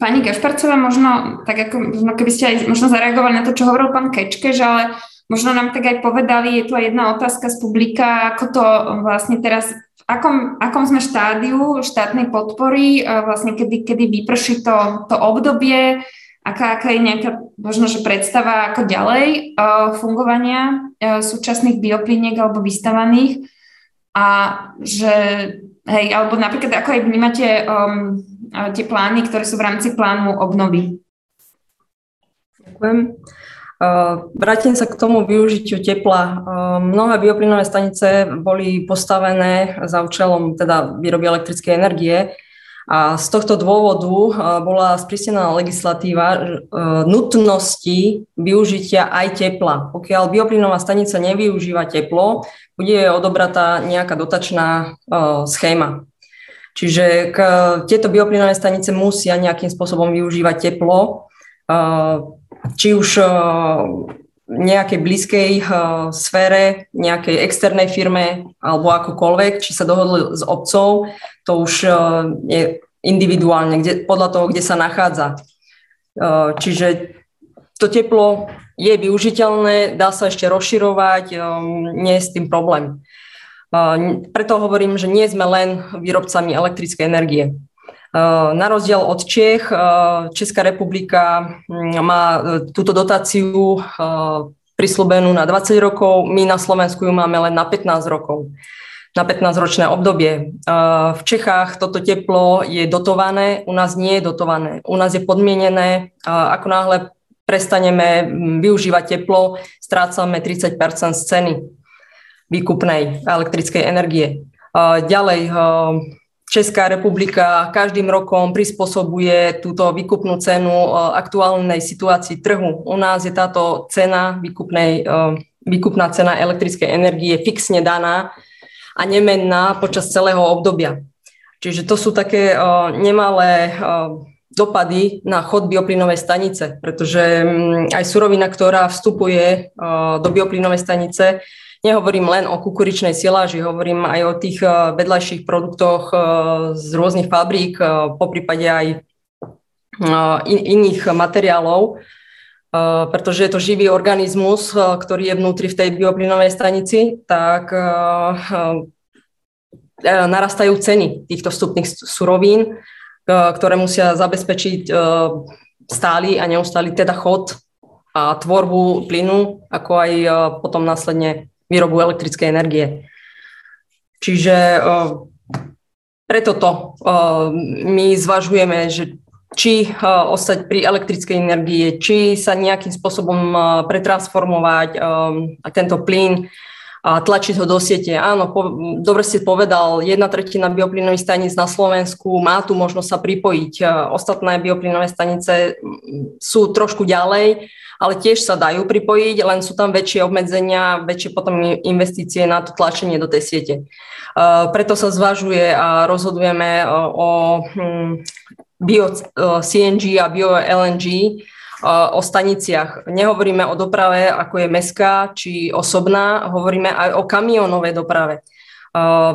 Pani Gašparcová, možno, tak ako, možno keby ste aj možno zareagovali na to, čo hovoril pán Kečke, že ale možno nám tak aj povedali, je tu aj jedna otázka z publika, ako to vlastne teraz, v akom, akom sme štádiu štátnej podpory, vlastne kedy, kedy vyprší to, to obdobie, aká, aká je nejaká možno, že predstava ako ďalej uh, fungovania uh, súčasných biopliniek alebo vystavaných a že, hej, alebo napríklad ako aj vnímate um, tie plány, ktoré sú v rámci plánu obnovy. Ďakujem. Vrátim sa k tomu využitiu tepla. Mnohé bioplynové stanice boli postavené za účelom teda výroby elektrickej energie a z tohto dôvodu bola sprísnená legislatíva e, nutnosti využitia aj tepla. Pokiaľ bioplynová stanica nevyužíva teplo, bude odobratá nejaká dotačná e, schéma. Čiže k, tieto bioplynové stanice musia nejakým spôsobom využívať teplo, e, či už nejakej blízkej sfére, nejakej externej firme alebo akokoľvek, či sa dohodli s obcov, to už uh, je individuálne, kde, podľa toho, kde sa nachádza. Uh, čiže to teplo je využiteľné, dá sa ešte rozširovať, um, nie je s tým problém. Preto hovorím, že nie sme len výrobcami elektrickej energie. Na rozdiel od Čech, Česká republika mm, má túto dotáciu prislúbenú na 20 rokov, my na Slovensku ju máme len na 15 rokov na 15-ročné obdobie. V Čechách toto teplo je dotované, u nás nie je dotované. U nás je podmienené, ako náhle prestaneme využívať teplo, strácame 30 z ceny výkupnej elektrickej energie. Ďalej, Česká republika každým rokom prispôsobuje túto výkupnú cenu aktuálnej situácii trhu. U nás je táto cena výkupnej, výkupná cena elektrickej energie fixne daná a nemenná počas celého obdobia. Čiže to sú také e, nemalé dopady na chod bioplynovej stanice, pretože mm, aj surovina, ktorá vstupuje do bioplynovej stanice, Nehovorím len o kukuričnej siláži, hovorím aj o tých eh, vedľajších produktoch eh, z rôznych fabrík, eh, po prípade aj in, iných materiálov, pretože je to živý organizmus, ktorý je vnútri v tej bioplynovej stanici, tak narastajú ceny týchto vstupných surovín, ktoré musia zabezpečiť stály a neustály teda chod a tvorbu plynu, ako aj potom následne výrobu elektrickej energie. Čiže preto to my zvažujeme, že či uh, ostať pri elektrickej energie, či sa nejakým spôsobom pretransformovať tento plyn a tlačiť ho do siete. Áno, po, dobre ste povedal, jedna tretina bioplynových staníc na Slovensku má tu možnosť sa pripojiť. Ostatné bioplynové stanice sú trošku ďalej, ale tiež sa dajú pripojiť, len sú tam väčšie obmedzenia, väčšie potom investície na to tlačenie do tej siete. Preto sa zvažuje a rozhodujeme o hm, bio CNG a bio LNG, o staniciach. Nehovoríme o doprave, ako je mestská či osobná, hovoríme aj o kamionovej doprave.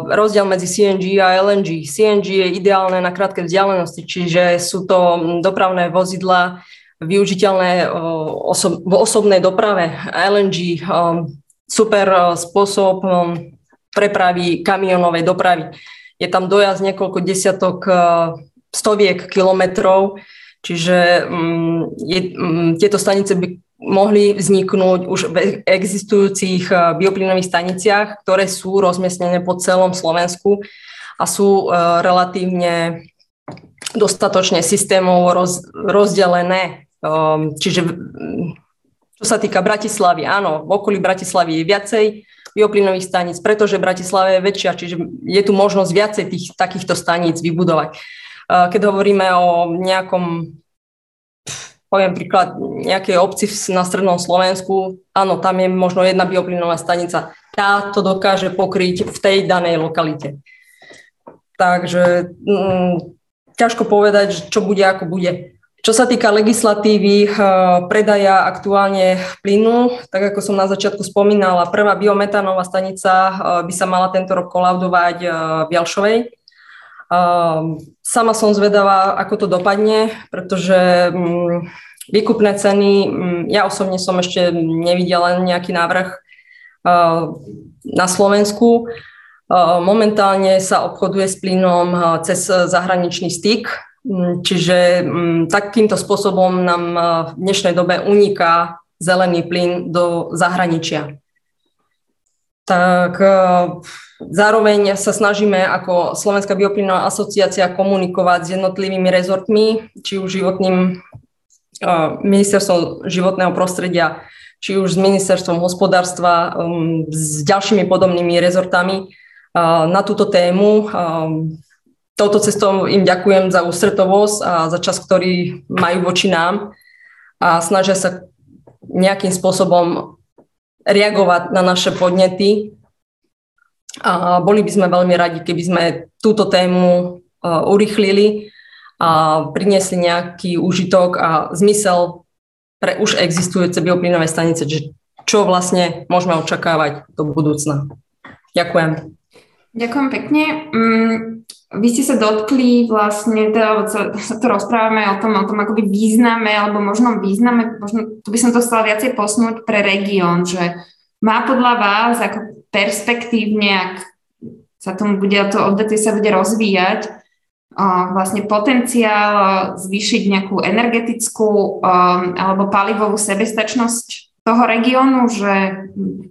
Rozdiel medzi CNG a LNG. CNG je ideálne na krátke vzdialenosti, čiže sú to dopravné vozidla využiteľné v osobnej doprave. LNG super spôsob prepravy kamionovej dopravy. Je tam dojazd niekoľko desiatok stoviek kilometrov, Čiže um, je, um, tieto stanice by mohli vzniknúť už v existujúcich uh, bioplynových staniciach, ktoré sú rozmiestnené po celom Slovensku a sú uh, relatívne dostatočne systémov roz, rozdelené. Um, čiže čo sa týka Bratislavy, áno, v okolí Bratislavy je viacej bioplynových staníc, pretože Bratislava je väčšia, čiže je tu možnosť viacej tých takýchto staníc vybudovať. Keď hovoríme o nejakom, poviem príklad, nejakej obci na strednom Slovensku, áno, tam je možno jedna bioplynová stanica. Tá to dokáže pokryť v tej danej lokalite. Takže mm, ťažko povedať, čo bude, ako bude. Čo sa týka legislatívy predaja aktuálne plynu, tak ako som na začiatku spomínala, prvá biometánová stanica by sa mala tento rok kolaudovať v Jalšovej. Ehm, sama som zvedavá, ako to dopadne, pretože mm, výkupné ceny, mm, ja osobne som ešte nevidela nejaký návrh ehm, na Slovensku. Ehm, momentálne sa obchoduje s plynom cez zahraničný styk, mm, čiže takýmto spôsobom nám v dnešnej dobe uniká zelený plyn do zahraničia. Tak Zároveň sa snažíme ako Slovenská bioplynová asociácia komunikovať s jednotlivými rezortmi, či už životným ministerstvom životného prostredia, či už s ministerstvom hospodárstva, um, s ďalšími podobnými rezortami na túto tému. Touto cestou im ďakujem za ústretovosť a za čas, ktorý majú voči nám a snažia sa nejakým spôsobom reagovať na naše podnety a boli by sme veľmi radi, keby sme túto tému urychlili a priniesli nejaký užitok a zmysel pre už existujúce bioplynové stanice, čo vlastne môžeme očakávať do budúcna. Ďakujem. Ďakujem pekne. Mm, vy ste sa dotkli vlastne, teda sa, to rozprávame o tom, o tom akoby význame, alebo možno význame, možno, tu by som to chcela viacej posnúť pre región, že má podľa vás ako perspektívne, ak sa tomu bude, to odvetvie sa bude rozvíjať, vlastne potenciál zvýšiť nejakú energetickú alebo palivovú sebestačnosť toho regiónu, že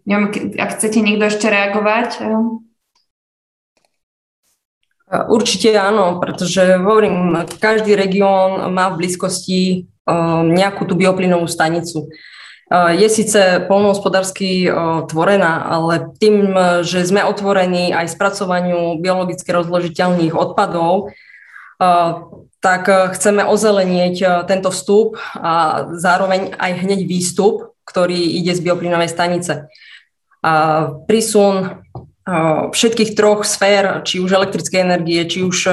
neviem, ak chcete niekto ešte reagovať. Určite áno, pretože hovorím, každý región má v blízkosti nejakú tú bioplynovú stanicu je síce polnohospodársky tvorená, ale tým, že sme otvorení aj spracovaniu biologicky rozložiteľných odpadov, tak chceme ozelenieť tento vstup a zároveň aj hneď výstup, ktorý ide z bioplynovej stanice. Prísun všetkých troch sfér, či už elektrickej energie, či už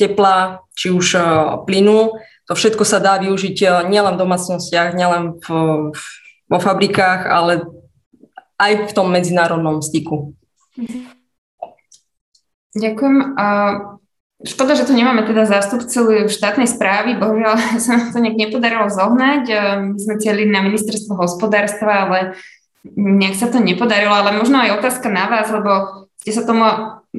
tepla, či už plynu, to všetko sa dá využiť nielen v domácnostiach, nielen v, vo fabrikách, ale aj v tom medzinárodnom styku. Ďakujem. Škoda, že tu nemáme teda zástupcu štátnej správy, bohužiaľ sa nám to nejak nepodarilo zohnať. My sme chceli na ministerstvo hospodárstva, ale nejak sa to nepodarilo, ale možno aj otázka na vás, lebo ste sa tomu,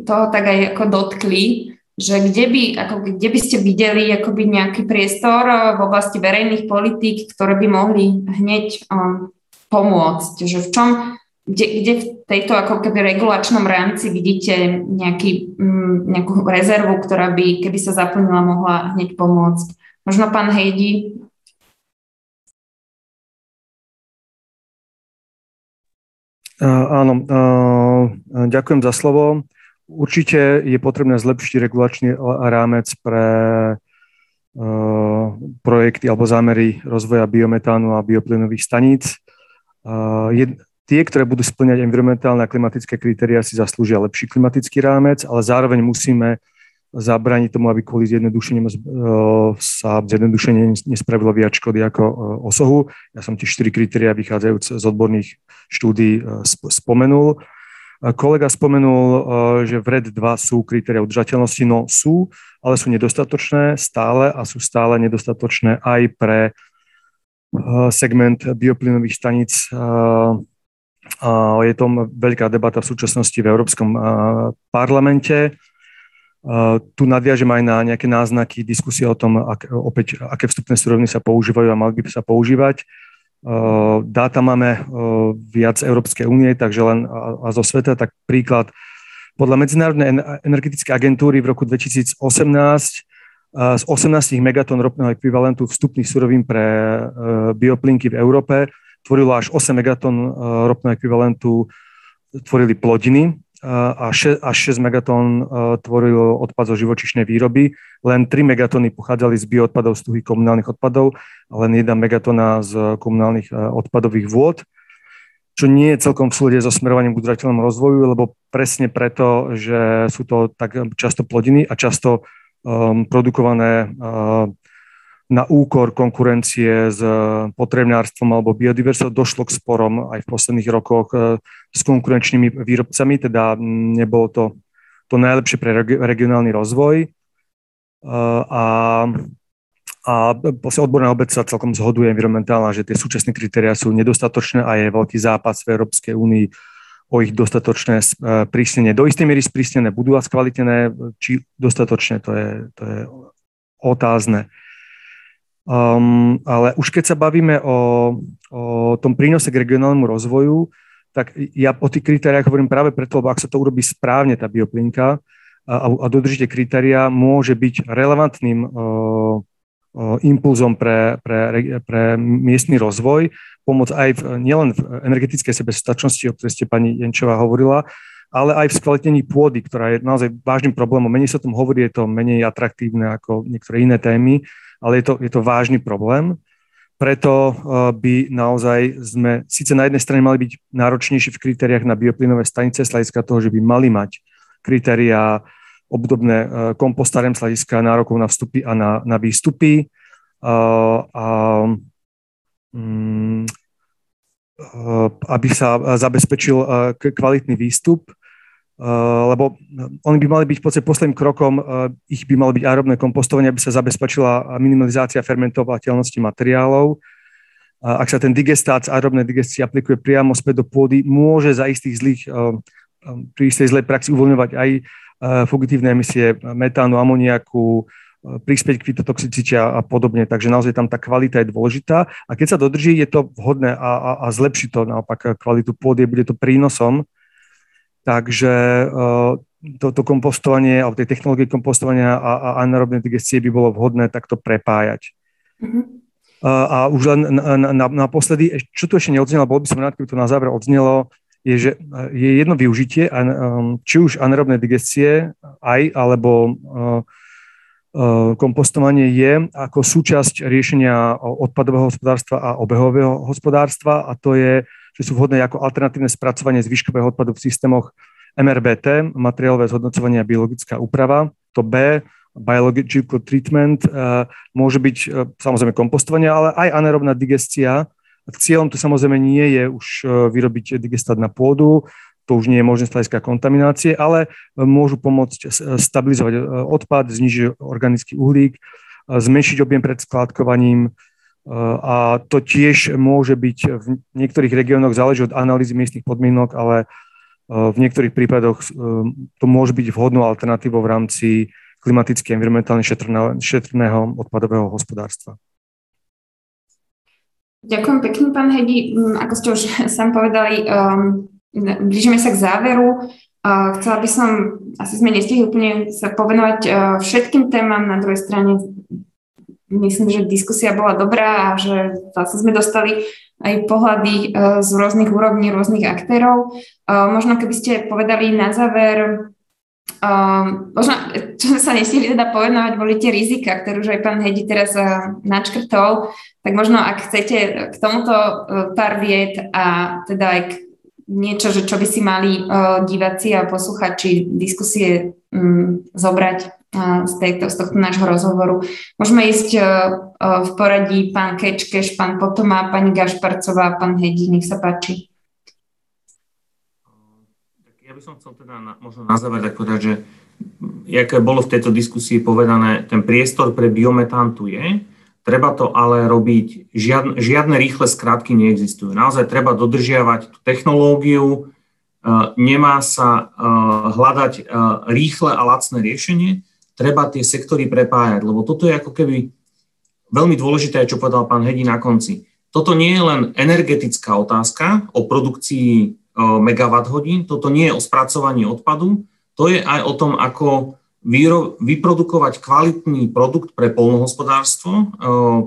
toho tak aj ako dotkli, že kde by, ako, kde by ste videli akoby nejaký priestor eh, v oblasti verejných politík, ktoré by mohli hneď um, pomôcť, že v čom, kde, kde v tejto ako keby regulačnom rámci vidíte nejaký, um, nejakú rezervu, ktorá by, keby sa zaplnila, mohla hneď pomôcť. Možno pán Hejdi, Áno, ďakujem za slovo. Určite je potrebné zlepšiť regulačný rámec pre projekty alebo zámery rozvoja biometánu a bioplynových staníc. Tie, ktoré budú splňať environmentálne a klimatické kritéria, si zaslúžia lepší klimatický rámec, ale zároveň musíme zabrániť tomu, aby kvôli zjednodušením e, sa zjednodušenie nespravilo viac škody ako e, osohu. Ja som tie štyri kritéria vychádzajúc z odborných štúdí e, spomenul. Kolega spomenul, že v RED 2 sú kritéria udržateľnosti, no sú, ale sú nedostatočné stále a sú stále nedostatočné aj pre segment bioplynových staníc. Je tom veľká debata v súčasnosti v Európskom parlamente tu nadviažem aj na nejaké náznaky diskusie o tom, ak, opäť, aké vstupné suroviny sa používajú a mali by sa používať. Dáta máme viac Európskej únie, takže len a zo sveta, tak príklad. Podľa Medzinárodnej energetickej agentúry v roku 2018 z 18 megatón ropného ekvivalentu vstupných surovín pre e, bioplinky v Európe tvorilo až 8 megatón e, ropného ekvivalentu tvorili plodiny, a 6, až 6 megatón tvoril odpad zo živočišnej výroby, len 3 megatóny pochádzali z bioodpadov z tuhých komunálnych odpadov a len 1 megatóna z komunálnych odpadových vôd, čo nie je celkom v súlade so smerovaním k udržateľnému rozvoju, lebo presne preto, že sú to tak často plodiny a často um, produkované na úkor konkurencie s potrebnárstvom alebo biodiverzitou došlo k sporom aj v posledných rokoch e, s konkurenčnými výrobcami, teda nebolo to to najlepšie pre regionálny rozvoj. E, a, a odborná obec sa celkom zhoduje environmentálna, že tie súčasné kritéria sú nedostatočné a je veľký zápas v Európskej únii o ich dostatočné prísnenie. Do istej miery sprísnené budú a skvalitené, či dostatočne, to je, to je otázne. Um, ale už keď sa bavíme o, o tom prínose k regionálnemu rozvoju, tak ja o tých kritériách hovorím práve preto, lebo ak sa to urobí správne, tá bioplinka, a, a dodržíte kritéria, môže byť relevantným uh, uh, impulzom pre, pre, pre miestny rozvoj, pomôcť aj v, nielen v energetickej sebestačnosti, o ktorej ste pani Jenčová hovorila, ale aj v skvalitnení pôdy, ktorá je naozaj vážnym problémom. Menej sa o tom hovorí, je to menej atraktívne ako niektoré iné témy, ale je to, je to vážny problém. Preto uh, by naozaj sme síce na jednej strane mali byť náročnejší v kritériách na bioplynové stanice z hľadiska toho, že by mali mať kritériá obdobné uh, kompostárem z hľadiska nárokov na vstupy a na, na výstupy. Uh, a, um, aby sa zabezpečil kvalitný výstup, Eh, lebo oni by mali byť v podstate posledným krokom, eh, ich by malo byť aerobné kompostovanie, aby sa zabezpečila minimalizácia fermentovateľnosti materiálov. Ak sa ten digestát z aerobnej digestie aplikuje priamo späť do pôdy, môže za istých zlých, eh, pri istej zlej praxi uvoľňovať aj fugitívne emisie metánu, amoniaku, prispieť k fitotoxicite a podobne. Takže naozaj tam tá kvalita je dôležitá. A keď sa dodrží, je to vhodné a, a, a zlepší to naopak kvalitu pôdy, bude to prínosom Takže eh, toto kompostovanie, alebo tej technológie kompostovania a, a anaerobnej digestie by bolo vhodné takto prepájať. Mm-hmm. A, a už len naposledy, na, na čo tu ešte neodznelo, bol by som rád, keby to na záver odznelo, je, že eh, je jedno využitie, či už anaerobnej digestie, aj, alebo kompostovanie je ako súčasť riešenia odpadového hospodárstva a obehového hospodárstva a to je že sú vhodné ako alternatívne spracovanie zvyškového odpadu v systémoch MRBT, materiálové zhodnocovanie a biologická úprava. To B, biological treatment, e, môže byť e, samozrejme kompostovanie, ale aj anaerobná digestia. Cieľom to samozrejme nie je už e, vyrobiť digestát na pôdu, to už nie je možné z hľadiska kontaminácie, ale môžu pomôcť stabilizovať odpad, znižiť organický uhlík, zmenšiť objem pred skládkovaním, a to tiež môže byť v niektorých regiónoch, záleží od analýzy miestnych podmienok, ale e, v niektorých prípadoch e, to môže byť vhodnou alternatívou v rámci klimaticky environmentálne šetrného odpadového hospodárstva. Ďakujem pekne, pán Hedi. Mm, ako ste už sám povedali, um, blížime sa k záveru. Uh, chcela by som, asi sme nestihli úplne sa povenovať uh, všetkým témam, na druhej strane myslím, že diskusia bola dobrá a že zase sme dostali aj pohľady z rôznych úrovní, rôznych aktérov. Možno keby ste povedali na záver, možno, čo sme sa nestihli teda povenovať, boli tie rizika, ktoré už aj pán Hedi teraz načkrtol, tak možno ak chcete k tomuto pár vied a teda aj k niečo, že čo by si mali uh, diváci a posluchači diskusie um, zobrať uh, z, tejto, z tohto nášho rozhovoru. Môžeme ísť uh, uh, v poradí pán Kečkeš, pán Potoma, pani Gašparcová, pán Hedi, nech sa páči. Ja by som chcel teda na, možno na záver tak povedať, že aké bolo v tejto diskusii povedané, ten priestor pre biometán tu je, Treba to ale robiť, žiadne, žiadne rýchle skratky neexistujú. Naozaj treba dodržiavať tú technológiu, e, nemá sa e, hľadať e, rýchle a lacné riešenie, treba tie sektory prepájať, lebo toto je ako keby veľmi dôležité, čo povedal pán Hedi na konci. Toto nie je len energetická otázka o produkcii megawatt hodín, toto nie je o spracovaní odpadu, to je aj o tom, ako vyprodukovať kvalitný produkt pre polnohospodárstvo, e,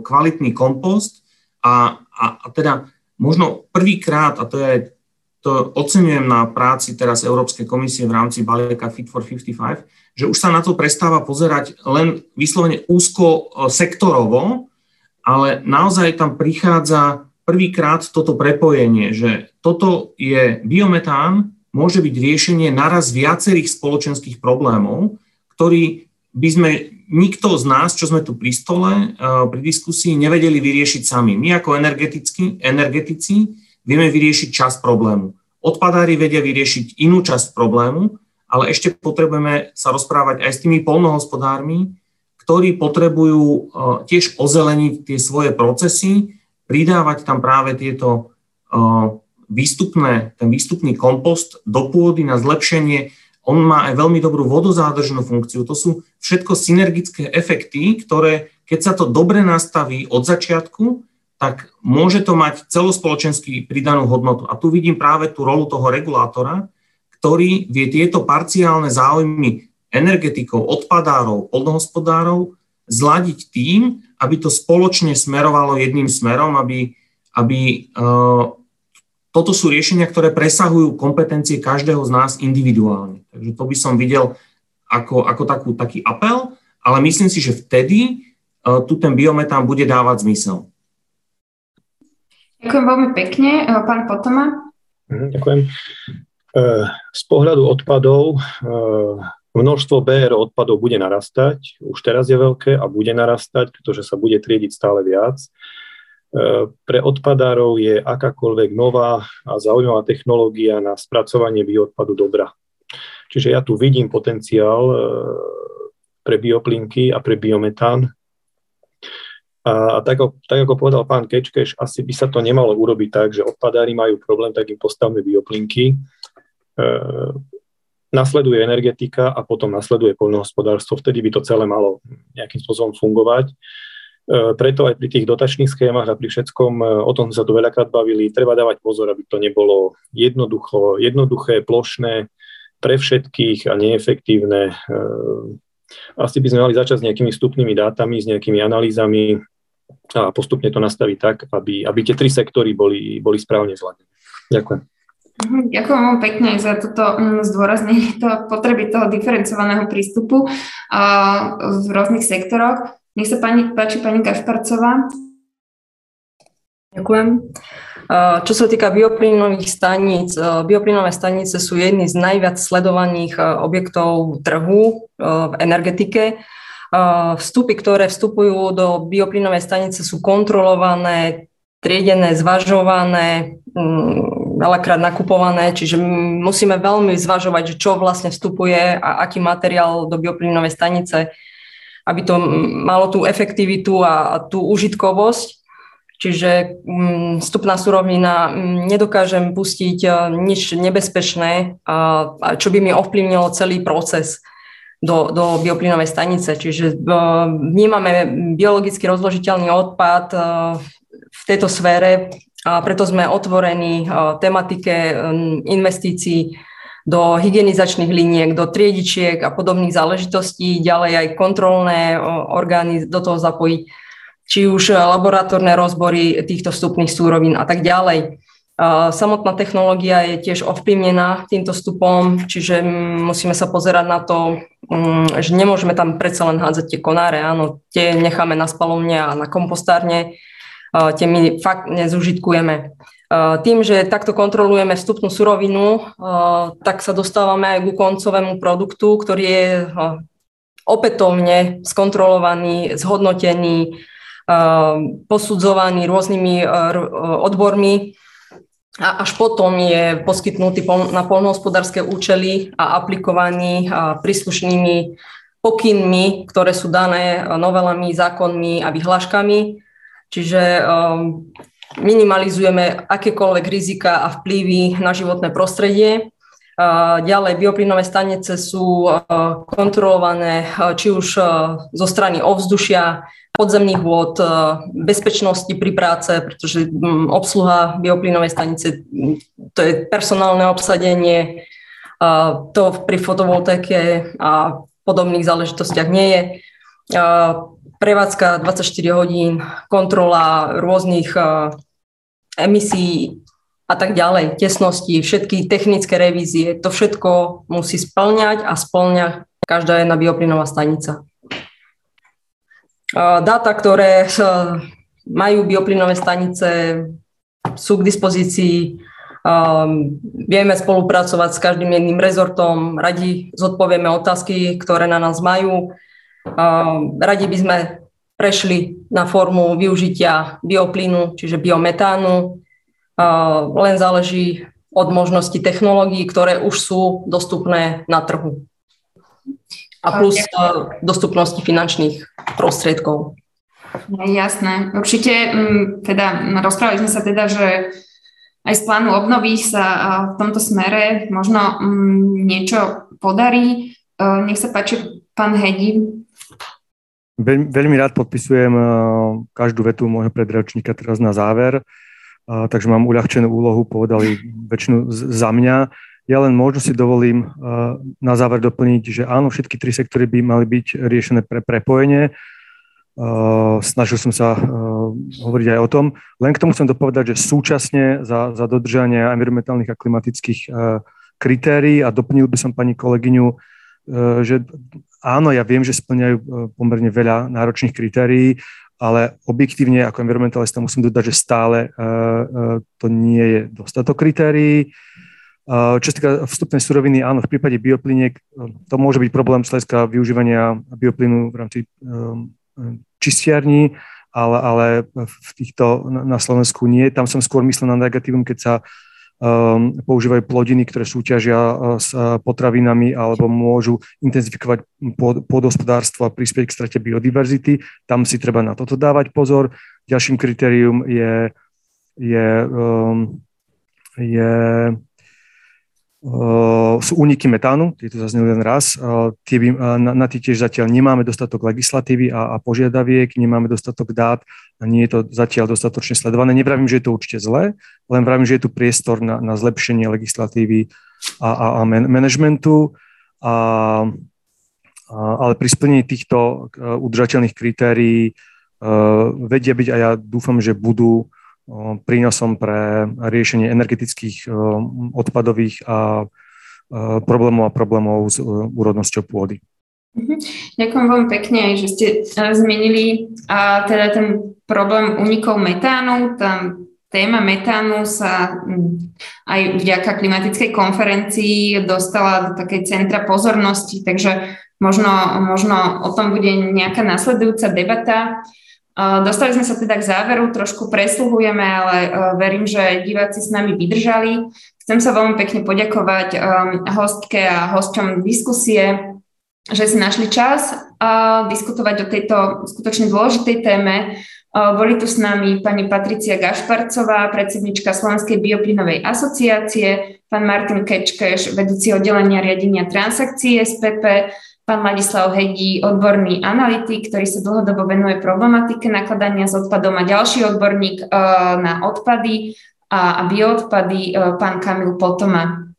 kvalitný kompost a, a, a teda možno prvýkrát, a to je to oceňujem na práci teraz Európskej komisie v rámci balíka Fit for 55, že už sa na to prestáva pozerať len vyslovene úzko e, sektorovo, ale naozaj tam prichádza prvýkrát toto prepojenie, že toto je biometán, môže byť riešenie naraz viacerých spoločenských problémov, ktorý by sme nikto z nás, čo sme tu pri stole, eh, pri diskusii, nevedeli vyriešiť sami. My ako energetici, energetici vieme vyriešiť časť problému. Odpadári vedia vyriešiť inú časť problému, ale ešte potrebujeme sa rozprávať aj s tými polnohospodármi, ktorí potrebujú eh, tiež ozeleniť tie svoje procesy, pridávať tam práve tieto eh, výstupné, ten výstupný kompost do pôdy na zlepšenie on má aj veľmi dobrú vodozádržnú funkciu. To sú všetko synergické efekty, ktoré, keď sa to dobre nastaví od začiatku, tak môže to mať celospoločenský pridanú hodnotu. A tu vidím práve tú rolu toho regulátora, ktorý vie tieto parciálne záujmy energetikov, odpadárov, polnohospodárov zladiť tým, aby to spoločne smerovalo jedným smerom, aby, aby uh, toto sú riešenia, ktoré presahujú kompetencie každého z nás individuálne. Takže to by som videl ako, ako takú, taký apel, ale myslím si, že vtedy uh, tu ten biometán bude dávať zmysel. Ďakujem veľmi pekne. E, pán Potoma? Mhm, ďakujem. E, z pohľadu odpadov množstvo BR odpadov bude narastať, už teraz je veľké a bude narastať, pretože sa bude triediť stále viac. Pre odpadárov je akákoľvek nová a zaujímavá technológia na spracovanie bioodpadu dobrá. Čiže ja tu vidím potenciál pre bioplinky a pre biometán. A tak, tak ako povedal pán Kečkeš, asi by sa to nemalo urobiť tak, že odpadári majú problém, tak im postavme bioplinky. E, nasleduje energetika a potom nasleduje poľnohospodárstvo. Vtedy by to celé malo nejakým spôsobom fungovať. E, preto aj pri tých dotačných schémach a pri všetkom, e, o tom sa tu veľakrát bavili, treba dávať pozor, aby to nebolo jednoducho, jednoduché, plošné, pre všetkých a neefektívne. E, asi by sme mali začať s nejakými vstupnými dátami, s nejakými analýzami a postupne to nastaviť tak, aby, aby tie tri sektory boli, boli správne zladené. Ďakujem. Mhm, ďakujem vám pekne za toto mm, zdôraznenie to potreby toho diferencovaného prístupu v rôznych sektoroch. Nech sa pani, páči pani Gašparcová. Ďakujem. Čo sa týka bioplynových staníc, bioplynové stanice sú jedny z najviac sledovaných objektov trhu v energetike. Vstupy, ktoré vstupujú do bioplynovej stanice sú kontrolované, triedené, zvažované, mm, veľakrát nakupované, čiže musíme veľmi zvažovať, čo vlastne vstupuje a aký materiál do bioplynovej stanice aby to malo tú efektivitu a tú užitkovosť. Čiže vstupná surovina, nedokážem pustiť e, nič nebezpečné, čo by mi ovplyvnilo celý proces do, do bioplynovej stanice. Čiže e, vnímame biologicky rozložiteľný odpad e, v tejto sfére a preto sme otvorení tematike investícií do hygienizačných liniek, do triedičiek a podobných záležitostí, ďalej aj kontrolné orgány do toho zapojiť. či už laboratórne rozbory týchto vstupných súrovín a tak ďalej. Samotná technológia je tiež ovplyvnená týmto vstupom, čiže musíme sa pozerať na to, mm, že nemôžeme tam predsa len hádzať tie konáre, áno, tie necháme na spalovne a na kompostárne, tie my fakt nezužitkujeme. Tým, že takto kontrolujeme vstupnú surovinu, tak sa dostávame aj ku koncovému produktu, ktorý je opätovne skontrolovaný, zhodnotený, posudzovaný rôznymi odbormi a až potom je poskytnutý na polnohospodárske účely a aplikovaný príslušnými pokynmi, ktoré sú dané novelami, zákonmi a vyhláškami. Čiže um, minimalizujeme akékoľvek rizika a vplyvy na životné prostredie. Ďalej, bioplynové stanice sú kontrolované či už zo strany ovzdušia, podzemných vôd, bezpečnosti pri práce, pretože obsluha bioplynovej stanice, to je personálne obsadenie, to pri fotovoltaike a podobných záležitostiach nie je. Prevádzka 24 hodín, kontrola rôznych emisí a tak ďalej, tesnosti, všetky technické revízie, to všetko musí splňať a splňa každá jedna bioplynová stanica. Dáta, ktoré majú bioplynové stanice, sú k dispozícii. Vieme spolupracovať s každým jedným rezortom, radi zodpovieme otázky, ktoré na nás majú. Radi by sme prešli na formu využitia bioplynu, čiže biometánu. Len záleží od možnosti technológií, ktoré už sú dostupné na trhu a plus okay. dostupnosti finančných prostriedkov. Jasné. Určite, mm, teda rozprávali sme sa teda, že aj z plánu obnovy sa v tomto smere možno mm, niečo podarí. E, nech sa páči, pán Hedi. Veľ, veľmi rád podpisujem e, každú vetu môjho predročníka teraz na záver, e, takže mám uľahčenú úlohu, povedali väčšinu za mňa. Ja len možno si dovolím uh, na záver doplniť, že áno, všetky tri sektory by mali byť riešené pre prepojenie. Uh, snažil som sa uh, hovoriť aj o tom. Len k tomu chcem dopovedať, že súčasne za, za dodržanie environmentálnych a klimatických kritérií a doplnil by som pani kolegyňu, že áno, ja viem, že splňajú pomerne veľa náročných kritérií, ale objektívne ako environmentalista musím dodať, že stále to nie je dostatok kritérií. Čo sa týka vstupnej suroviny, áno, v prípade biopliniek to môže byť problém z využívania bioplynu v rámci čistiarní, ale, ale v týchto na Slovensku nie. Tam som skôr myslel na negatívum, keď sa používajú plodiny, ktoré súťažia s potravinami alebo môžu intenzifikovať pôdospodárstvo a prispieť k strate biodiverzity. Tam si treba na toto dávať pozor. Ďalším kritérium je, je, je sú úniky metánu, tie tu zazneli len raz. Tie by, na, na tie tiež zatiaľ nemáme dostatok legislatívy a, a požiadaviek, nemáme dostatok dát a nie je to zatiaľ dostatočne sledované. Nevravím, že je to určite zlé, len vravím, že je tu priestor na, na zlepšenie legislatívy a, a, a man, manažmentu. A, a, ale pri splnení týchto udržateľných kritérií vedia byť a ja dúfam, že budú prínosom pre riešenie energetických odpadových a problémov a problémov s úrodnosťou pôdy. Mhm. Ďakujem veľmi pekne, že ste zmenili a teda ten problém unikov metánu. Tam téma metánu sa aj vďaka klimatickej konferencii dostala do takej centra pozornosti, takže možno, možno o tom bude nejaká nasledujúca debata. Dostali sme sa teda k záveru, trošku presluhujeme, ale e, verím, že diváci s nami vydržali. Chcem sa veľmi pekne poďakovať e, hostke a hosťom diskusie, že si našli čas diskutovať o tejto skutočne dôležitej téme. E, boli tu s nami pani Patricia Gašparcová, predsednička Slovenskej bioplynovej asociácie, pán Martin Kečkeš, vedúci oddelenia riadenia transakcií SPP, pán Ladislav Hedí, odborný analytik, ktorý sa dlhodobo venuje problematike nakladania s odpadom a ďalší odborník uh, na odpady a, bioodpady, uh, pán Kamil Potoma.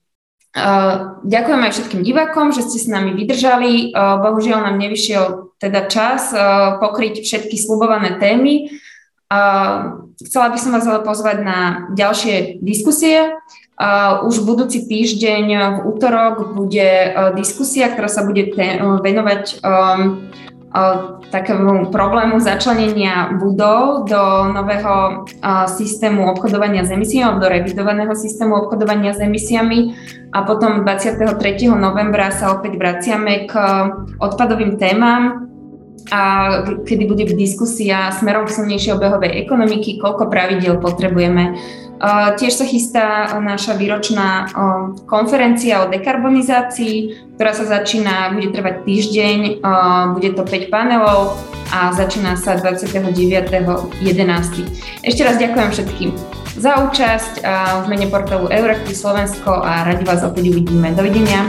Uh, ďakujem aj všetkým divákom, že ste s nami vydržali. Bohužiaľ nám nevyšiel teda čas pokryť všetky slubované témy. Chcela by som vás ale pozvať na ďalšie diskusie. Už budúci týždeň v útorok bude diskusia, ktorá sa bude venovať um, takému problému začlenenia budov do nového systému obchodovania s emisiami do revidovaného systému obchodovania s emisiami a potom 23. novembra sa opäť vraciame k odpadovým témam a kedy bude diskusia smerom k silnejšej obehovej ekonomiky, koľko pravidel potrebujeme Tiež sa chystá naša výročná konferencia o dekarbonizácii, ktorá sa začína, bude trvať týždeň, bude to 5 panelov a začína sa 29.11. Ešte raz ďakujem všetkým za účasť v mene portálu Euraktiv Slovensko a radi vás opäť uvidíme. Dovidenia.